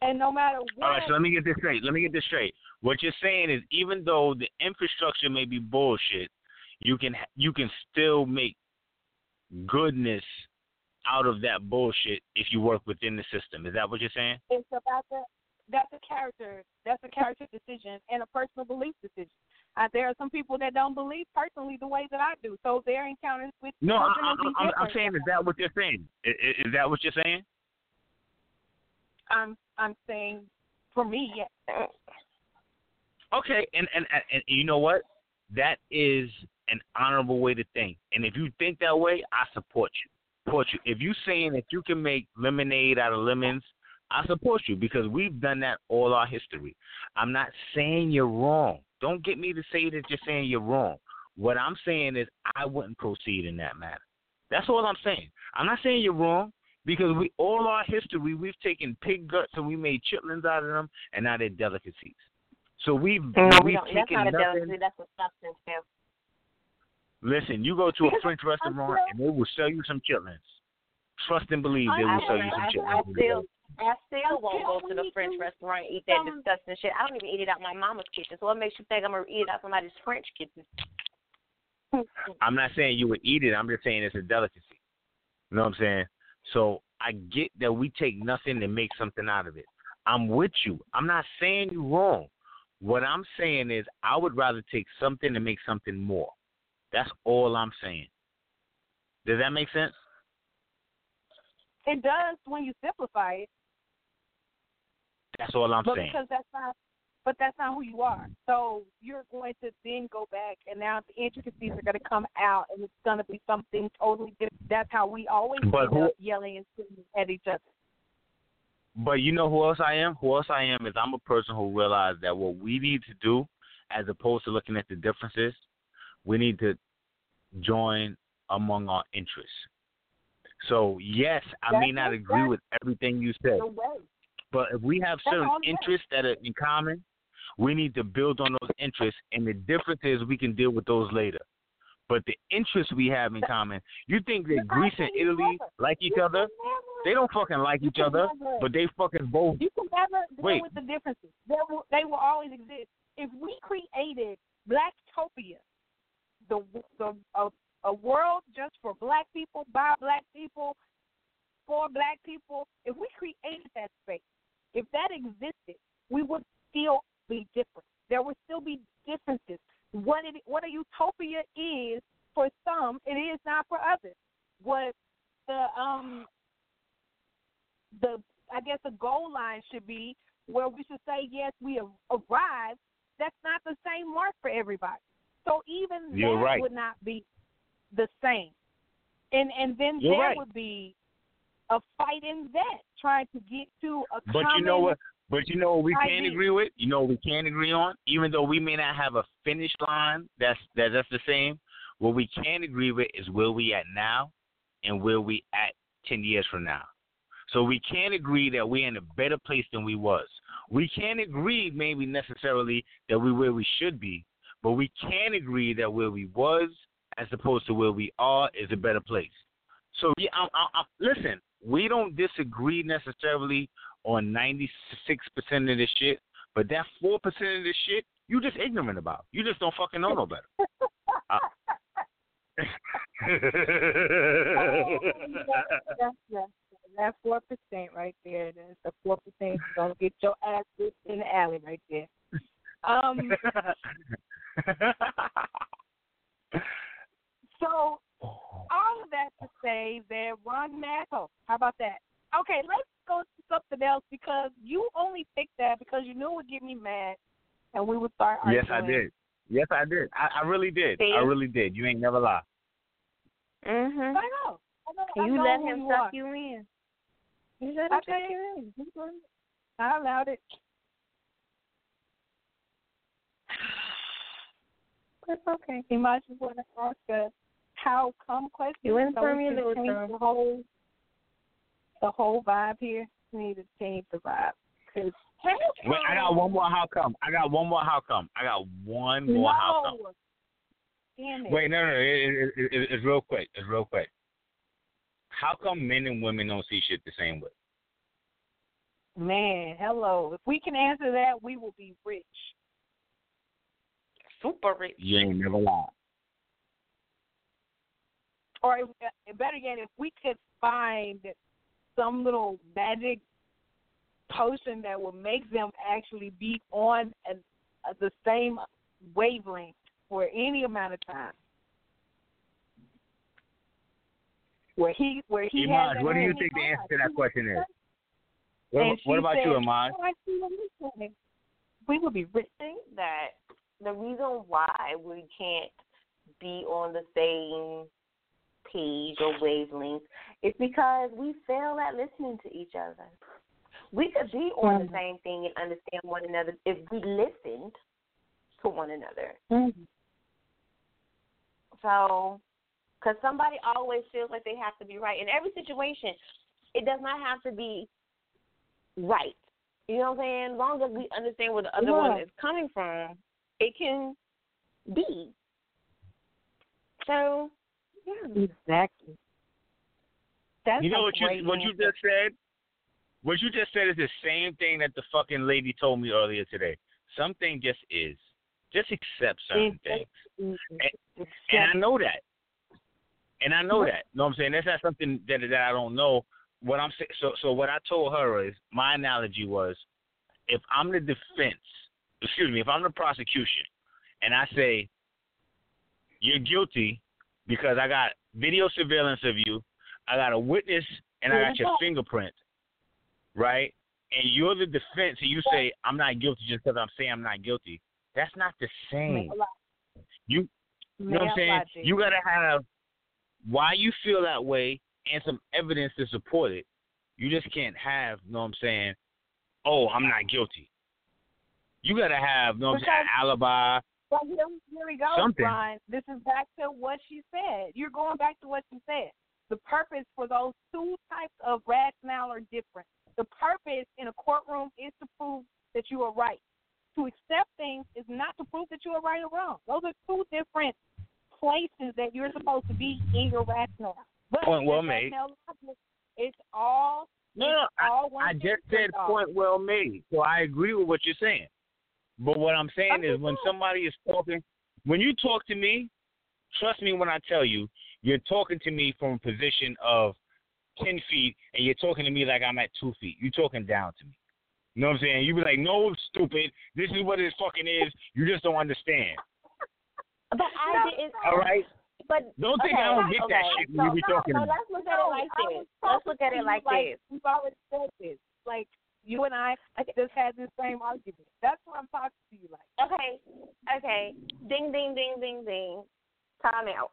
And no matter what, All right, so let me get this straight. Let me get this straight. What you're saying is, even though the infrastructure may be bullshit, you can you can still make goodness out of that bullshit if you work within the system. Is that what you're saying? it's about the that's a character that's a character decision and a personal belief decision. Uh, there are some people that don't believe personally the way that I do, so their encounters with No, I, I'm saying, is that what you're saying? Is, is that what you're saying? I'm I'm saying for me, yeah. Okay, and, and and you know what? That is an honorable way to think. And if you think that way, I support you. Support you. If you're saying that you can make lemonade out of lemons, I support you because we've done that all our history. I'm not saying you're wrong. Don't get me to say that you're saying you're wrong. What I'm saying is I wouldn't proceed in that matter. That's all I'm saying. I'm not saying you're wrong because we all our history we've taken pig guts and we made chitlins out of them and now they're delicacies. So we've No, we we've don't. That's taken not a nothing. delicacy. That's a substance, Tim. Listen, you go to a <laughs> French restaurant and they will sell you some chitlins. Trust and believe they will I, sell you I, some I chitlins. still, I still won't go to the French restaurant and eat that disgusting shit. I don't even eat it out my mama's kitchen. So what makes you think I'm gonna eat it out somebody's French kitchen? <laughs> I'm not saying you would eat it. I'm just saying it's a delicacy. You know what I'm saying? So I get that we take nothing and make something out of it. I'm with you. I'm not saying you're wrong. What I'm saying is I would rather take something and make something more. That's all I'm saying. Does that make sense? It does when you simplify it, That's all I'm but saying. because that's not. But that's not who you are. So you're going to then go back, and now the intricacies are going to come out, and it's going to be something totally different. That's how we always But end who- up yelling and screaming at each other. But you know who else I am? Who else I am is I'm a person who realized that what we need to do, as opposed to looking at the differences, we need to join among our interests. So yes, I may not agree with everything you said, but if we have That's certain all it is. interests that are in common, we need to build on those interests. And the difference is we can deal with those later. But the interests we have in common, you think that Greece and Italy like each other? They don't fucking like each other, but they fucking both. You can never deal Wait. with the differences. They will, they will always exist. If we created Blacktopia, the the a, a world just for black people, by black people, for black people, if we created that space, if that existed, we would still be different. There would still be differences. What it what a utopia is for some, it is not for others. What the um the I guess the goal line should be where we should say yes we have arrived. That's not the same mark for everybody. So even You're that right. would not be the same. And and then You're there right. would be a fight in that trying to get to a But you know what? But you know what we can idea. agree with? You know what we can not agree on? Even though we may not have a finish line that's that, that's the same, what we can agree with is where we at now and where we at ten years from now. So we can't agree that we're in a better place than we was. We can't agree maybe necessarily that we're where we should be, but we can agree that where we was as opposed to where we are is a better place. So yeah, I'm, I'm, I'm, listen, we don't disagree necessarily on 96% of this shit, but that 4% of this shit, you just ignorant about. You just don't fucking know no better. <laughs> Uh, <laughs> <laughs> that's four percent right there. That's the four percent. Gonna get your ass whipped in the alley right there. Um. <laughs> So all of that to say that Ron Masco. How about that? Okay, let's go to something else because you only picked that because you knew it would get me mad, and we would start Arguing. yes. I did. Yes, I did. I, I really did. See? I really did. You ain't never lie. Mhm. I know. I know. I You know let him suck are. you in. You let I him suck did. you in. I allowed it. <sighs> It's okay. Imagine what I ask a how come question. You went so from we your little change the whole the whole vibe here. We need to change the vibe because Wait, I got one more how come. I got one more how come. I got one more how come. Damn it. Wait, no, no, it, it, it, it, it's real quick. It's real quick. How come men and women don't see shit the same way? Man, hello. If we can answer that, we will be rich. Super rich. You ain't never lied. Or if, uh, better yet, if we could find some little magic potion that will make them actually be on a, a, the same wavelength for any amount of time. Where he, where he has Imaj, that what do you think the answer to that question is? What, what about said, you, Amon? "Oh, I see what you're saying. We would be rich. I think that the reason why we can't be on the same page or wavelength is because we fail at listening to each other. We could be on the same thing and understand one another if we listened to one another. Mm-hmm. So, because somebody always feels like they have to be right in every situation, it does not have to be right. You know what I'm saying? As long as we understand where the other one is coming from, it can be. So, yeah. Exactly. That's you know what you great what you just said? What you just said is the same thing that the fucking lady told me earlier today. Something just is. Just accept certain things. It's And I know that. And I know that. You know what I'm saying? That's not something that that I don't know. What I'm saying so so what I told her is my analogy was if I'm the defense excuse me, if I'm the prosecution and I say you're guilty because I got video surveillance of you, I got a witness and I got your fingerprint, right? And you're the defense and you say I'm not guilty just because I'm saying I'm not guilty. That's not the same. You you know what I'm saying? You gotta have why you feel that way and some evidence to support it. You just can't have, you know what I'm saying, oh, I'm not guilty. You gotta have, you know what I'm saying, alibi. Well, here, here we go, Something. Brian. This is back to what she said. You're going back to what she said. The purpose for those two types of rationale are different. The purpose in a courtroom is to prove that you are right. To accept things is not to prove that you are right or wrong. Those are two different places that you're supposed to be in your rationale. But Point well made. logic, It's all. No, no, all one I just said point well made. So I agree with what you're saying. But what I'm saying is when somebody is talking when you talk to me, trust me when I tell you, you're talking to me from a position of ten feet and you're talking to me like I'm at two feet. You're talking down to me. You know what I'm saying? You be like, No, stupid, this is what it fucking is. You just don't understand. But I didn't. All right? But Don't think okay, I don't get that shit when you be so, talking so to me. let's look at it like I this. Let's look at it to like you this. We've already said this. Like you and I just had this same argument. That's what I'm talking to you like. Okay, okay. Ding, ding, ding, ding, ding. Time out.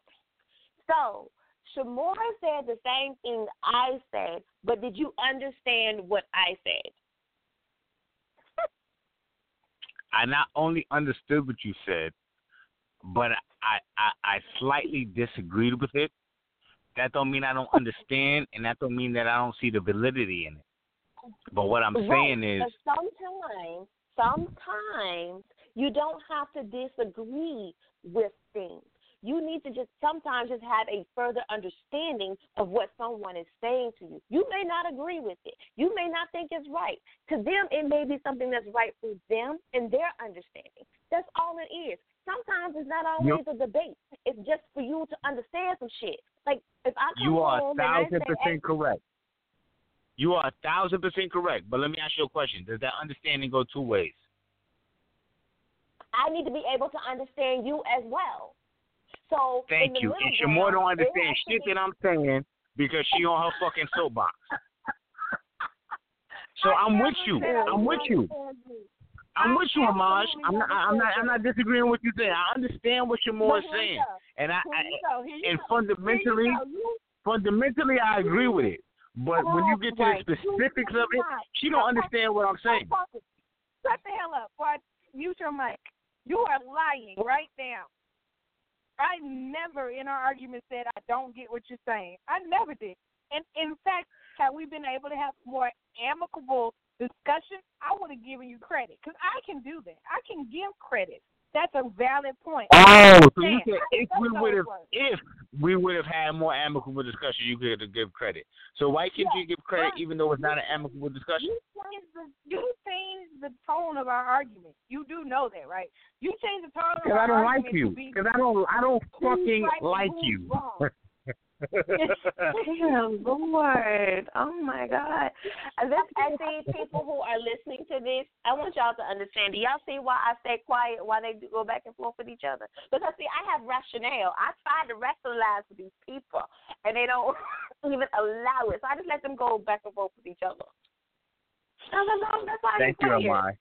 So, Shamora said the same thing I said, but did you understand what I said? <laughs> I not only understood what you said, but I, I I slightly disagreed with it. That don't mean I don't understand, and that don't mean that I don't see the validity in it. But what I'm Right, saying is, but sometimes, sometimes you don't have to disagree with things. You need to just sometimes just have a further understanding of what someone is saying to you. You may not agree with it. You may not think it's right. To them, it may be something that's right for them and their understanding. That's all it is. Sometimes it's not always a debate. It's just for you to understand some shit. Like if I come you are a home I thousand say, percent correct. You are a thousand percent correct. But let me ask you a question: Does that understanding go two ways? I need to be able to understand you as well. So Thank you. And Sh'Moore don't understand shit that I'm saying because she on her fucking soapbox. <laughs> So I'm with you. I'm with you. I'm with you, Amaj. I'm not. I'm not. I'm not disagreeing with you there. I understand what Sh'Moore is saying, and I, Here you go. Here I and fundamentally, Here you go. You- fundamentally, I agree with it. But when you get to the specifics of it, she don't understand what I'm saying. Shut the hell up. Or mute your mic. You are lying right now. I never in our argument said I don't get what you're saying. I never did. And in fact, had we been able to have more amicable discussion, I would have given you credit because I can do that. I can give credit. That's a valid point. Oh, so you said if we would have if we would have had more amicable discussion, you could have give credit. So why can't Yeah, you give credit even though it's not an amicable discussion? You changed the you changed the tone of our argument. You do know that, right? You changed the tone of Because I don't like you. Because I don't I don't fucking right like you. <laughs> wrong. <laughs> Damn, Lord. Oh my God. And this and see people who are listening to this, I want y'all to understand. Do y'all see why I stay quiet while they go back and forth with each other? Because see, I have rationale. I try to rationalize with these people and they don't <laughs> even allow it. So I just let them go back and forth with each other. Thank you, Amai.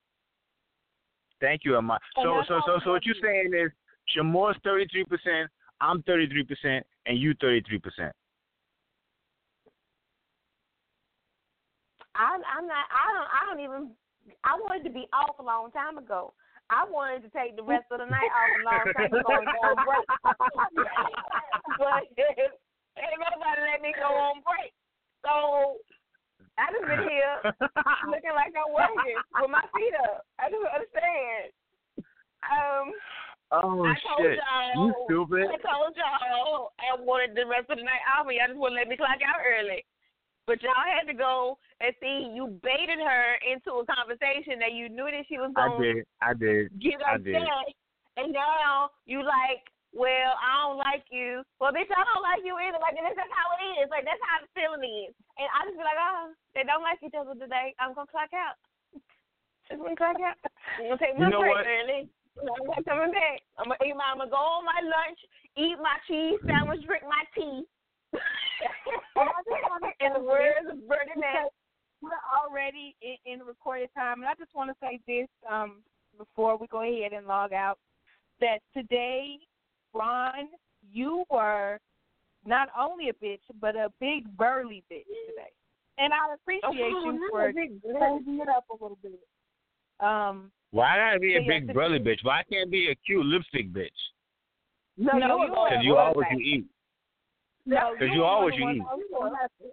Thank you, Amai. So, so, so, so, what you're saying is, Sh'Moore's 33 percent, I'm 33 percent, and you 33 percent. I'm I'm not I don't I don't even I wanted to be off a long time ago. I wanted to take the rest of the night off a long time ago and go on break. <laughs> but ain't nobody let me go on break. So I just been here <laughs> looking like I'm working with my feet up. I just understand. Um Oh I told shit! y'all, You stupid. I told y'all I wanted the rest of the night off, and y'all just wouldn't let me clock out early. But y'all had to go and see. You baited her into a conversation that you knew that she was going. I did. I did. get I upset, did. and now you like, well, I don't like you. Well, bitch, I don't like you either. Like, that's just how it is. Like, that's how the feeling is. And I just be like, oh, they don't like each other today. I'm gonna clock out. Just gonna clock out. I'm gonna take my You know break what? early. I'm not coming back. I'm gonna eat my. I'm gonna go on my lunch, eat my cheese sandwich, drink my tea. <laughs> in the words of We're already in, in recorded time, and I just want to say this um, before we go ahead and log out that today, Ron, you were not only a bitch, but a big burly bitch today, and I appreciate Oh, you for a big burly. holding it up a little bit. Um, Why I gotta be a big to- burly bitch? Why I can't be a cute lipstick bitch? no, No, you you. Because you always you eat. No, Because you you were are one what of you eat. I was gonna have to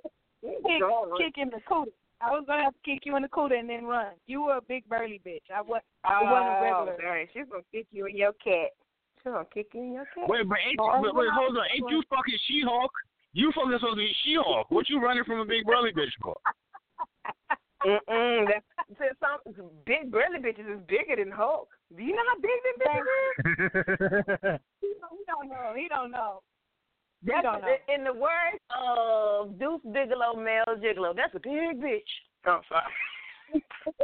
Kick, kick in the cooter. I was gonna have to kick you in the cooter and then run. You were a big burly bitch. I was. I wasn't Oh, regular. darn. She's gonna kick you in your cat. She's gonna kick you in your cat. Wait, but ain't Oh, wait, wait, hold on. Ain't you fucking She-Hulk? You fucking supposed to be She-Hulk. What you running from a big burly bitch for? Mm-mm. That's, some big burly bitches is bigger than Hulk. Do you know how big them bitch is? He don't, he don't know. He don't know. He That's don't know. in the words of Deuce Bigalow, Male Gigolo. That's a big bitch. Oh, sorry. <laughs>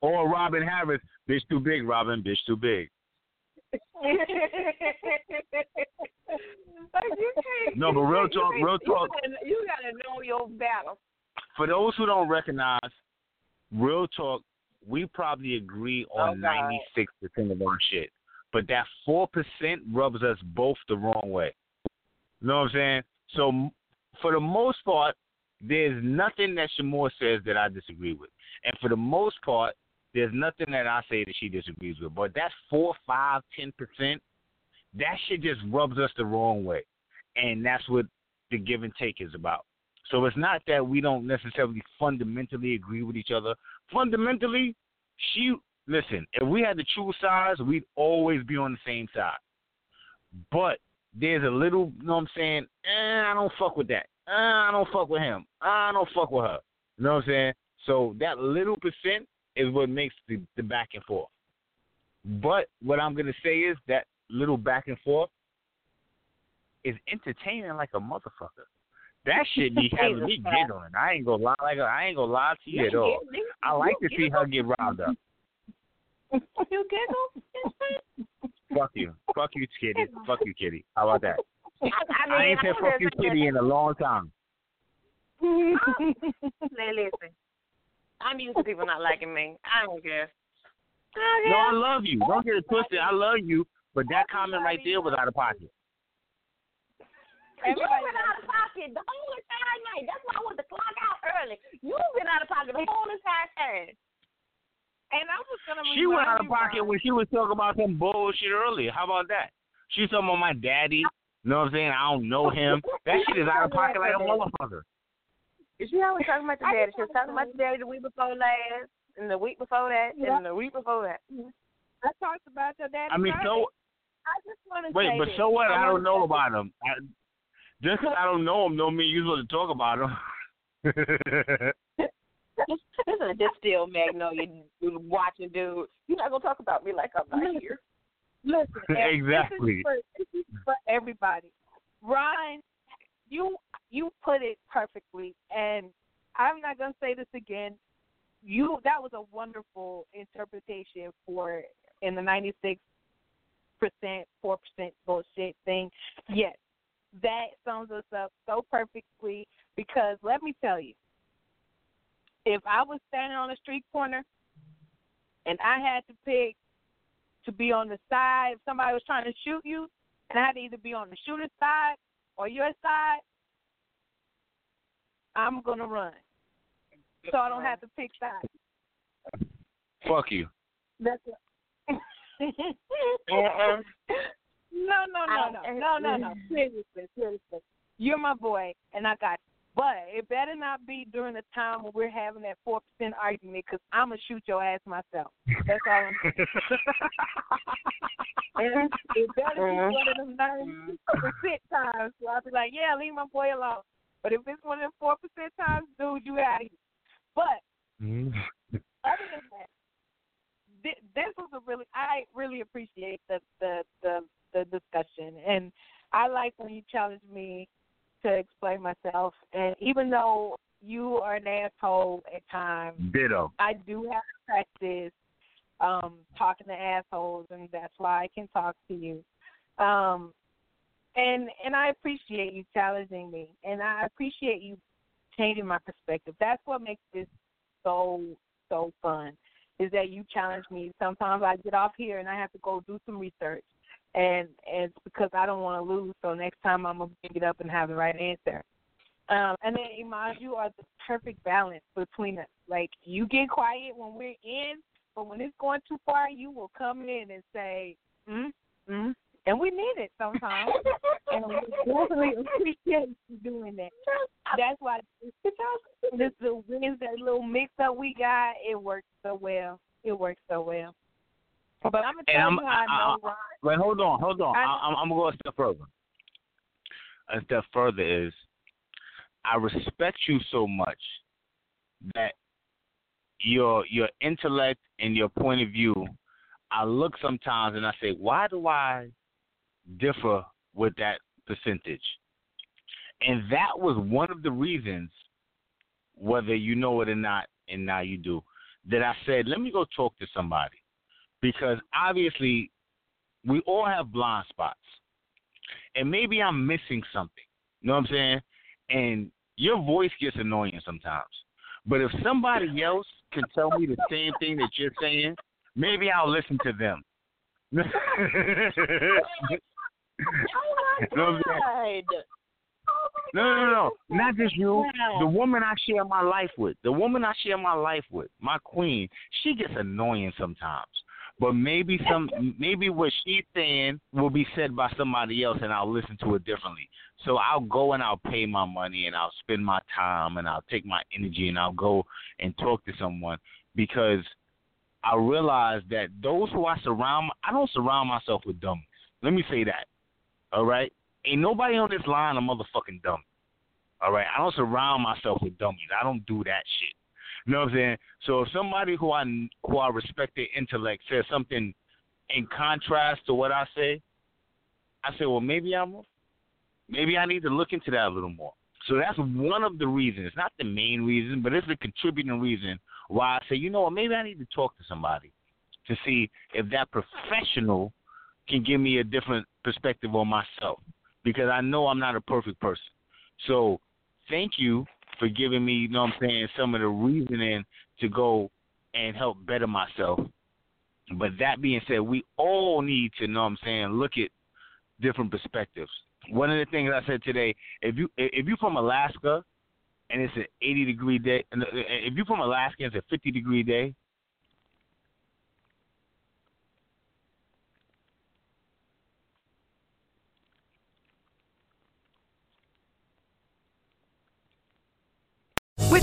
or Robin Harris, bitch too big. Robin, bitch too big. <laughs> like. No, but real <laughs> talk, real talk. You gotta, you gotta know your battle. For those who don't recognize, real talk, we probably agree on Oh, ninety six percent of our shit, but that four percent rubs us both the wrong way. You know what I'm saying? So for the most part, there's nothing that Sh'Moore says that I disagree with, and for the most part, there's nothing that I say that she disagrees with. But that four, five, ten percent, that shit just rubs us the wrong way, and that's what the give and take is about. So it's not that we don't necessarily fundamentally agree with each other. Fundamentally, she listen. If we had to choose sides, we'd always be on the same side. But there's a little, you know what I'm saying? Eh, I don't fuck with that. Eh, I don't fuck with him. I don't fuck with her. You know what I'm saying? So that little percent is what makes the, the back and forth. But what I'm gonna say is that little back and forth is entertaining like a motherfucker. That shit be having me giggling. I ain't gonna lie, like I ain't gonna lie to you at all. I like to see her get riled up. <laughs> You giggle? Fuck you, fuck you, Kitty. Fuck you, Kitty. How about that? I, I mean, ain't said fuck you, Kitty, in a long time. <laughs> Hey, listen. I'm used to people not liking me. I don't care. I No, I love you. Don't get it twisted. I love you, but that comment right there was out of pocket. You've been out of pocket the whole entire night. That's why I want to clock out early. You've been out of pocket the whole entire time. And I was gonna. She went out of pocket Ron, when she was talking about some bullshit earlier. How about that? She's talking about my daddy. You know what I'm saying? I don't know him. That shit is out of pocket like a motherfucker. Is she always talking about the daddy. She was talking about the daddy the week before last, and the week before that, Yeah. and the week before that. I talked about your daddy. I mean, Friday. so I just want to wait, say but this. so what? I don't know about him. I, just 'cause I don't know him, don't mean you're supposed to talk about him. <laughs> Listen to this still Magnolia watching dude. You're not gonna talk about me like I'm not here. Listen, <laughs> Exactly. This is, for, this is for everybody. Ryan, you you put it perfectly, and I'm not gonna say this again. You that was a wonderful interpretation for in the 96 percent, four percent bullshit thing. Yes, that sums us up so perfectly because let me tell you, if I was standing on a street corner and I had to pick to be on the side, if somebody was trying to shoot you, and I had to either be on the shooter's side or your side, I'm gonna run. So I don't have to pick sides. Fuck you. That's it. <laughs> Uh-huh. No, no, no, no, no, no, no. Seriously, seriously. You're my boy, and I got you. But it better not be during the time when we're having that four percent argument, because I'm gonna shoot your ass myself. That's all I'm saying. and <laughs> <laughs> it better be one of them ninety percent times. So I'll be like, yeah, leave my boy alone. But if it's one of them four percent times, dude, you out of here. But other than that, thi- this was a really I really appreciate the the the, the discussion, and I like when you challenge me to explain myself. And even though you are an asshole at times, Ditto. I do have to practice um talking to assholes, and that's why I can talk to you. Um, and and I appreciate you challenging me, and I appreciate you changing my perspective. That's what makes this so so fun. Is that you challenge me? Sometimes I get off here and I have to go do some research, and and it's because I don't want to lose. So next time I'm gonna pick it up and have the right answer. Um, and then Imaj, you are the perfect balance between us. Like you get quiet when we're in, but when it's going too far, you will come in and say, mm, mm, and we need it sometimes. <laughs> and we definitely appreciate you doing that. That's why this little Wednesday little mix up we got, it works so well. It works so well. But I'm gonna tell I'm, you how I know I. I, wait, hold on, hold on. I- I'm gonna go a step further. A step further is, I respect you so much that your your intellect and your point of view. I look sometimes and I say, why do I differ with that percentage? And that was one of the reasons, whether you know it or not, and now you do, that I said, let me go talk to somebody. Because obviously, we all have blind spots. And maybe I'm missing something. You know what I'm saying? And your voice gets annoying sometimes. But if somebody else can tell me the same thing that you're saying, maybe I'll listen to them. <laughs> what No, no, no, no. Not just you. The woman I share my life with. The woman I share my life with, my queen, she gets annoying sometimes. But maybe some maybe what she's saying will be said by somebody else and I'll listen to it differently. So I'll go and I'll pay my money and I'll spend my time and I'll take my energy and I'll go and talk to someone because I realize that those who I surround I don't surround myself with dummies. Let me say that. All right? Ain't nobody on this line a motherfucking dummy. All right? I don't surround myself with dummies. I don't do that shit. You know what I'm saying? So if somebody who I who I respect their intellect says something in contrast to what I say, I say, well, maybe I'm maybe I need to look into that a little more. So that's one of the reasons, not the main reason, but it's a contributing reason why I say, you know what, maybe I need to talk to somebody to see if that professional can give me a different perspective on myself because I know I'm not a perfect person. So thank you for giving me, you know what I'm saying, some of the reasoning to go and help better myself. But that being said, we all need to, you know what I'm saying, look at different perspectives. One of the things I said today, if you if you're from Alaska and it's an 80 degree day, and if you're from Alaska and it's a 50 degree day, With